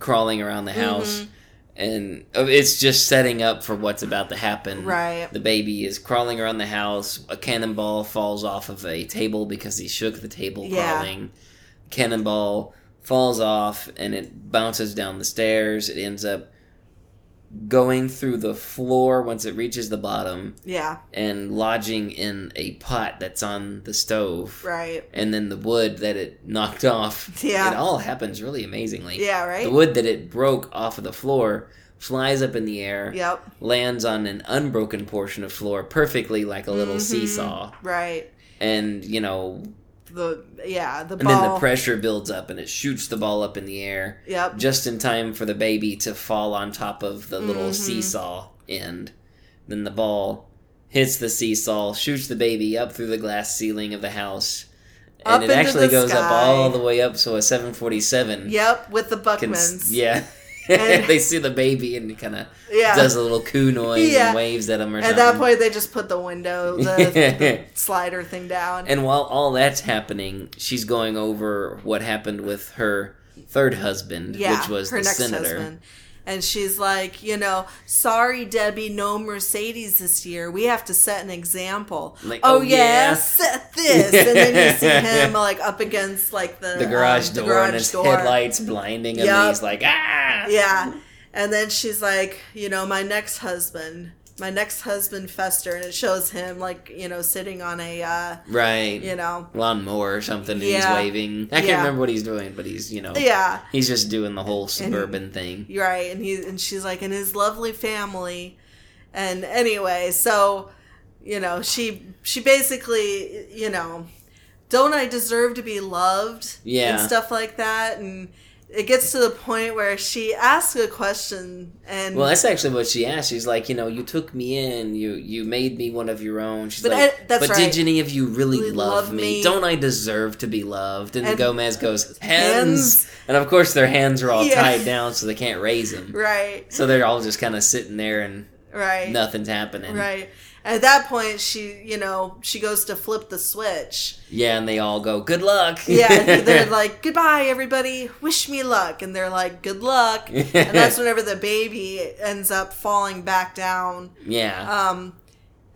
crawling around the house, Mm-hmm. and uh, it's just setting up for what's about to happen. Right. The baby is crawling around the house. A cannonball falls off of a table because he shook the table Yeah. crawling. Cannonball falls off and it bounces down the stairs. It ends up going through the floor once it reaches the bottom yeah and lodging in a pot that's on the stove right and then the wood that it knocked off. Yeah. It all happens really amazingly. Yeah, right? The wood that it broke off of the floor flies up in the air, Yep. lands on an unbroken portion of floor perfectly like a little Mhm. seesaw. right And, you know, the yeah the and ball then the pressure builds up and it shoots the ball up in the air. Yep. Just in time for the baby to fall on top of the little Mhm. seesaw end. Then the ball hits the seesaw, shoots the baby up through the glass ceiling of the house. And Up it actually goes up all the way up, so a 747 yep with the can. buckmans Yeah. <laughs> And- they see the baby and kind of Yeah. does a little coo noise Yeah. and waves at him or at something. that point they just put the window the, <laughs> the slider thing down And while all that's happening, she's going over what happened with her third husband, yeah which was her the next senator. husband and she's like you know sorry debbie no mercedes this year we have to set an example Like, oh, oh, yeah, yeah. set this and then you see <laughs> him like up against like the The garage um, door the garage and his door. headlights blinding him. And he's like, ah! yeah and then she's like you know my next husband my next husband fester and it shows him like you know sitting on a uh Right. you know Lawnmower or something, and Yeah. he's waving. I can't remember what he's doing, but he's, you know, yeah he's just doing the whole suburban thing. Right and he and she's like in his lovely family and anyway so you know she she basically you know don't i deserve to be loved Yeah. and stuff like that and it gets to the point where she asks a question and Well, that's actually what she asked. She's like, you know, you took me in, you you made me one of your own. She's But like, I- that's but right. did any of you really, Really love, love me? me? Don't I deserve to be loved? And, And- Gomez goes, <laughs> hands. Hands. and of course their hands are all Yeah. tied down, so they can't raise them. right So they're all just kind of sitting there, and right nothing's happening. right at that point she you know she goes to flip the switch Yeah, and they all go, good luck. Yeah, <laughs> they're like, goodbye, everybody. Wish me luck. And they're like, good luck. And that's <laughs> whenever the baby ends up falling back down. yeah. Um,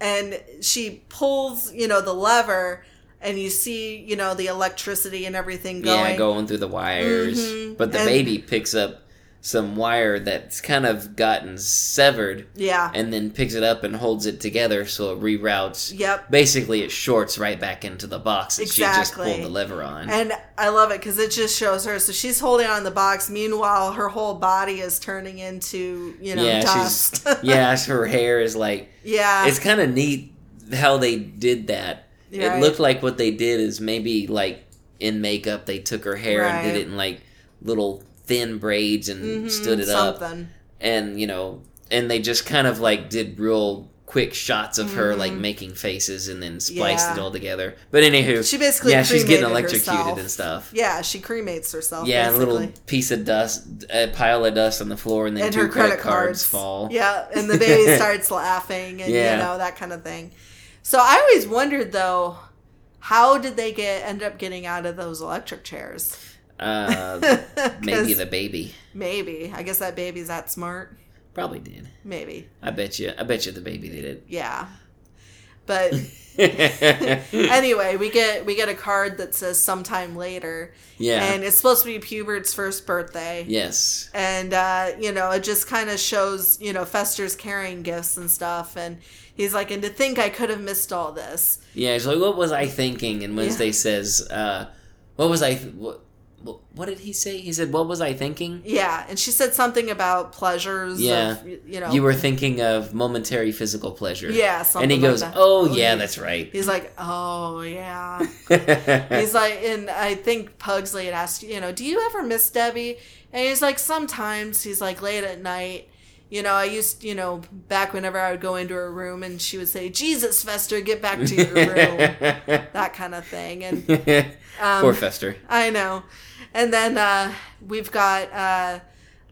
and she pulls, you know, the lever, and you see, you know, the electricity and everything going. Yeah, going through the wires. Mhm. But the And- baby picks up some wire that's kind of gotten severed Yeah. and then picks it up and holds it together so it reroutes. Yep. Basically, it shorts right back into the box that she just pulled the lever on. And I love it because it just shows her. So she's holding on the box. Meanwhile, her whole body is turning into, you know, yeah, dust. she's <laughs> yeah, her hair is like yeah. it's kind of neat how they did that. It Right. looked like what they did is maybe like in makeup they took her hair and did it in like little thin braids and Mhm, stood it up and you know and they just kind of like did real quick shots of her like Mhm. making faces and then spliced Yeah. it all together. But anywho, She basically yeah, she's getting electrocuted herself. and stuff. Yeah, she cremates herself. Yeah, a little piece of dust, a pile of dust on the floor, and then and two her credit, credit cards, cards fall. Yeah, and the baby <laughs> starts laughing and Yeah. you know that kind of thing. So I always wondered though, how did they get end up getting out of those electric chairs? Uh, <laughs> maybe the baby Maybe. I guess that baby's that smart. probably did. Maybe. I bet you. I bet you the baby did Yeah. But <laughs> anyway, we get we get a card that says sometime later. Yeah. And it's supposed to be Pubert's first birthday. yes. and uh, you know it just kind of shows you know fester's carrying gifts and stuff and he's like and to think i could have missed all this Yeah. It's like, what was I thinking? And Wednesday Yeah. says, uh, "What was I? Th- what, what? What did he say? He said, "What was I thinking?" yeah and she said something about pleasures Yeah. of, you know You were thinking of momentary physical pleasure. Yeah, And he like goes, that. "Oh yeah, yeah. that's right." he's like oh yeah <laughs> he's like and i think pugsley had asked you know do you ever miss debbie and he's like sometimes he's like late at night you know, I used, you know, back whenever I would go into her room and she would say, Jesus, Fester, get back to your <laughs> room. that kind of thing. And <laughs> um, Poor Fester. I know. And then uh, we've got, uh,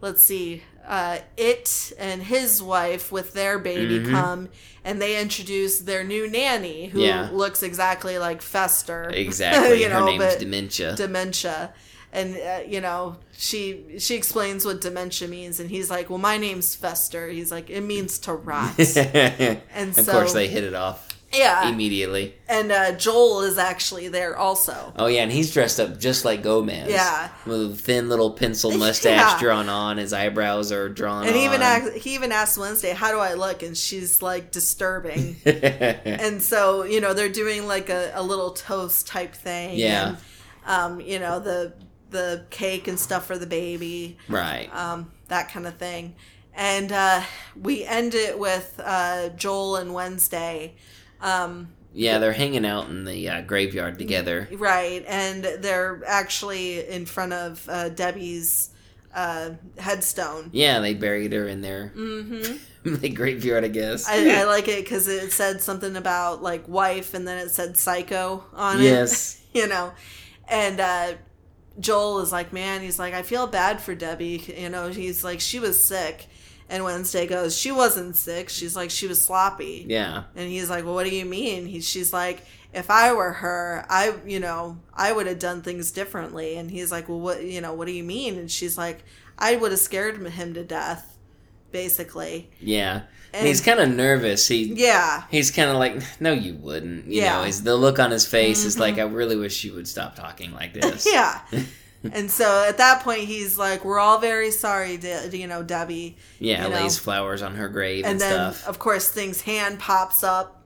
let's see, uh, Itt and his wife with their baby Mhm. come and they introduce their new nanny who Yeah. looks exactly like Fester. <laughs> Exactly. You Her know, name's Dementia. Dementia. And uh, you know she she explains what dementia means, and he's like, "Well, my name's Fester." He's like, "It means to rot." <laughs> and so of so- course they hit it off yeah, immediately. and uh, Joel is actually there also. Oh yeah, and he's dressed up just like Gomez. Yeah. with a thin little pencil <laughs> mustache Yeah. drawn on. His eyebrows are drawn. And he even asked, he even asked Wednesday, "How do I look?" And she's like, "Disturbing." <laughs> and so you know they're doing like a, a little toast type thing. Yeah. And, um, you know the the cake and stuff for the baby. right. um, that kind of thing. And uh, we end it with uh, Joel and Wednesday. Um, yeah, they're hanging out in the uh, graveyard together. right. And they're actually in front of uh, Debbie's uh, headstone. Yeah, they buried her in there. Mm-hmm. <laughs> the graveyard, I guess. I, I like it because it said something about like wife and then it said psycho on it. Yes. <laughs> you know. And uh, Joel is like, man, he's like, I feel bad for Debbie. You know, he's like, she was sick. And Wednesday goes, she wasn't sick. She's like, she was sloppy. yeah. And he's like, well, what do you mean? He, she's like, if I were her, I, you know, I would have done things differently. And he's like, well, what, you know, what do you mean? And she's like, I would have scared him to death, basically. Yeah. And, he's kind of nervous. He Yeah. He's kind of like, no, you wouldn't. You Yeah. Mm-hmm. know, he's, the look on his face is like, I really wish you would stop talking like this. <laughs> Yeah. <laughs> and so at that point, he's like, we're all very sorry, De- you know, Debbie. Yeah, you know. lays flowers on her grave and, and then stuff. of course thing's hand pops up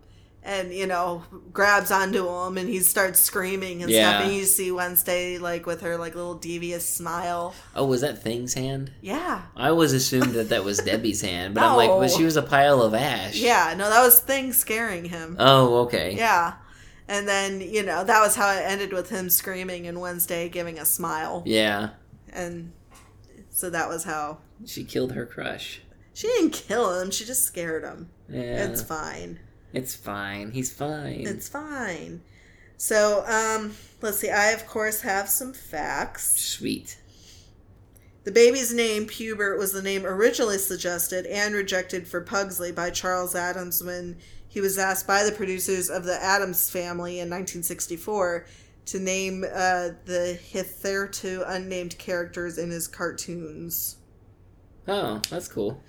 and you know grabs onto him and he starts screaming and Yeah. stuff and you see wednesday like with her like little devious smile Oh, was that Thing's hand? yeah I always assumed that that was Debbie's hand, but I'm like, <laughs> No. but she was a pile of ash. yeah no that was thing scaring him Oh, okay. yeah and then you know that was how it ended with him screaming and wednesday giving a smile Yeah. and so that was how She killed her crush. she didn't kill him she just scared him Yeah. it's fine It's fine. He's fine. It's fine. So, um, let's see. I, of course, have some facts. Sweet. The baby's name, Pubert, was the name originally suggested and rejected for Pugsley by Charles Addams when he was asked by the producers of the Addams family in 1964 to name uh, the hitherto unnamed characters in his cartoons. Oh, that's cool.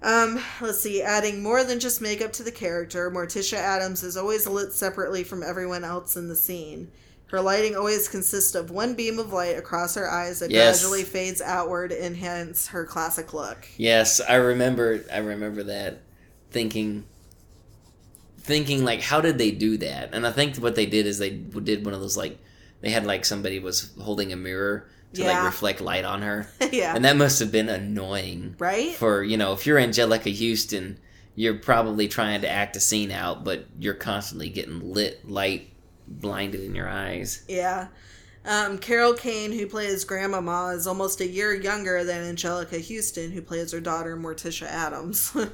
Um, let's see, adding more than just makeup to the character, Morticia Addams is always lit separately from everyone else in the scene. Her lighting always consists of one beam of light across her eyes that Yes. gradually fades outward, and hence her classic look. Yes, I remember. I remember that. Thinking. Thinking like, how did they do that? And I think what they did is they did one of those like, they had like somebody was holding a mirror to like reflect light on her. <laughs> yeah. And that must have been annoying. Right? For, you know, if you're Anjelica Huston, you're probably trying to act a scene out, but you're constantly getting lit light blinded in your eyes. Yeah. Um, Carol Kane, who plays Grandmama, is almost a year younger than Anjelica Huston, who plays her daughter Morticia Addams. <laughs>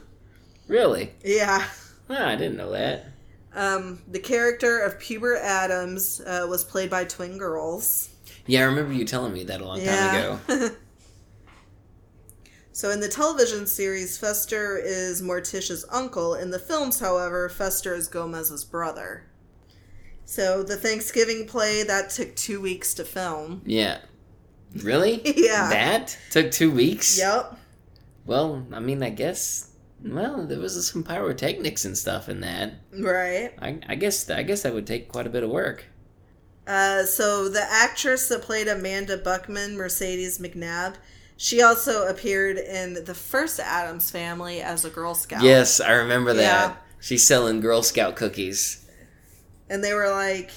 Really? yeah. Ah, I didn't know that. Um, the character of Pubert Addams uh, was played by twin girls. Yeah, I remember you telling me that a long Yeah. time ago. <laughs> So in the television series, Fester is Morticia's uncle. In the films, however, Fester is Gomez's brother. So the Thanksgiving play that took two weeks to film. Yeah. Really? <laughs> Yeah. That took two weeks? Yep. Well, I mean, I guess. Well, there was some pyrotechnics and stuff in that. Right. I, I guess. I guess that would take quite a bit of work. Uh, so the actress that played Amanda Buckman, Mercedes McNabb, she also appeared in the first Addams Family as a Girl Scout. Yes, I remember that. Yeah. She's selling Girl Scout cookies. and they were like,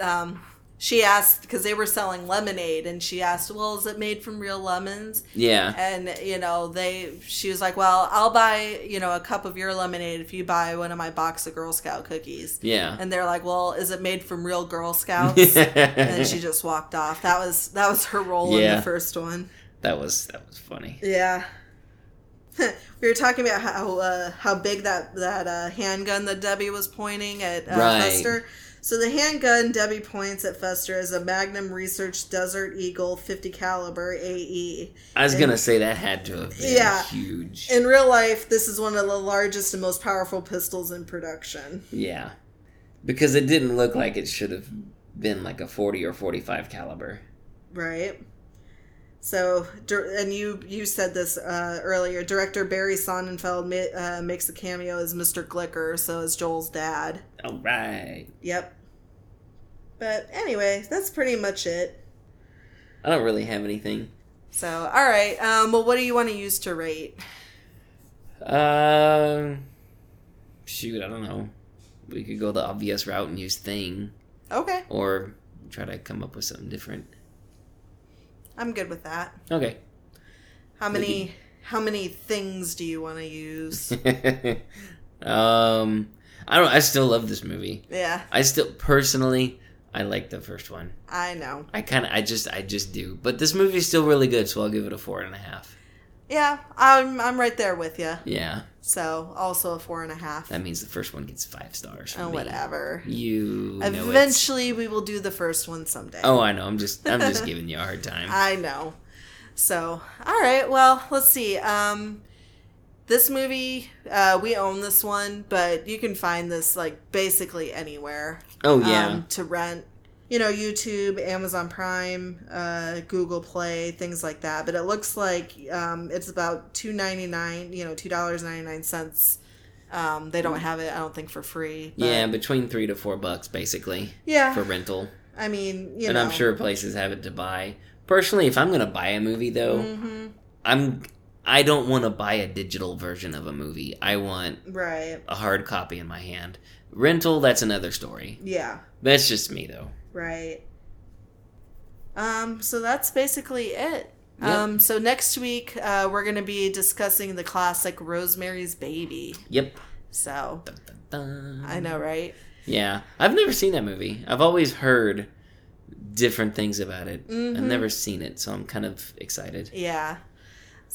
um, she asked because they were selling lemonade, and she asked, "Well, is it made from real lemons?" Yeah. And you know, they she was like, "Well, I'll buy you know a cup of your lemonade if you buy one of my box of Girl Scout cookies." Yeah. And they're like, "Well, is it made from real Girl <laughs> Scouts?" and then she just walked off. That was that was her role in the first one. That was that was funny. Yeah. <laughs> we were talking about how uh, how big that that uh, handgun that Debbie was pointing at uh, Right. Fester. So the handgun Debbie points at Fester is a Magnum Research Desert Eagle 50 caliber AE. I was And gonna say that had to have been Yeah. huge. In real life, this is one of the largest and most powerful pistols in production. yeah. Because it didn't look like it should have been like a 40 or 45 caliber. Right. So, and you you said this uh, earlier. Director Barry Sonnenfeld ma- uh, makes a cameo as Mr. Glicker, so as Joel's dad. All right. Yep. But anyway, that's pretty much it. I don't really have anything. So, all right. Um, well, what do you want to use to rate? Um, shoot, I don't know. We could go the obvious route and use thing, Okay, or try to come up with something different. I'm good with that. Okay. How many how many things do you want to use? <laughs> um, I don't. I still love this movie. yeah, I still personally, I like the first one. I know. I kind of, I just, I just do. But this movie's still really good, so I'll give it a four and a half. Yeah, I'm I'm right there with you. Yeah, So, also a four and a half. that means the first one gets five stars. From Oh, me. whatever. You Eventually, we will do the first one someday. Oh, I know. I'm just, I'm just <laughs> giving you a hard time. I know. So, all right. Well, let's see. Um, this movie, uh, we own this one, but you can find this like basically anywhere. Oh, yeah. Um, to rent, you know, YouTube, Amazon Prime, uh, Google Play, things like that. But it looks like um, it's about two ninety nine. You know, two dollars ninety nine cents. Um, they don't have it, I don't think, for free. But, yeah, between three to four bucks, basically. Yeah. For rental. I mean, you know. and know, I'm sure places have it to buy. Personally, if I'm gonna buy a movie, though, Mm-hmm. I'm I don't want to buy a digital version of a movie. I want Right. a hard copy in my hand. Rental, that's another story. Yeah. That's just me, though. Right. Um, so that's basically it. Yep. Um, so next week uh, we're going to be discussing the classic Rosemary's Baby. Yep. So Dun. I know, right? Yeah, I've never seen that movie. I've always heard different things about it. I've Mm-hmm. never seen it, so I'm kind of excited. Yeah.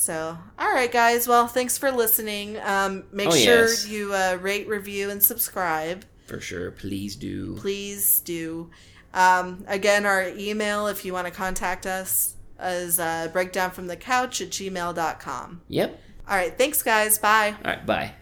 So, all right, guys. Well, thanks for listening. Um, make Oh, sure yes. you uh, rate, review, and subscribe. For sure, please do. Please do. Um, again, our email, if you want to contact us, is uh, breakdownfromthecouch at gmail.com. Yep. All right. Thanks, guys. Bye. All right, bye.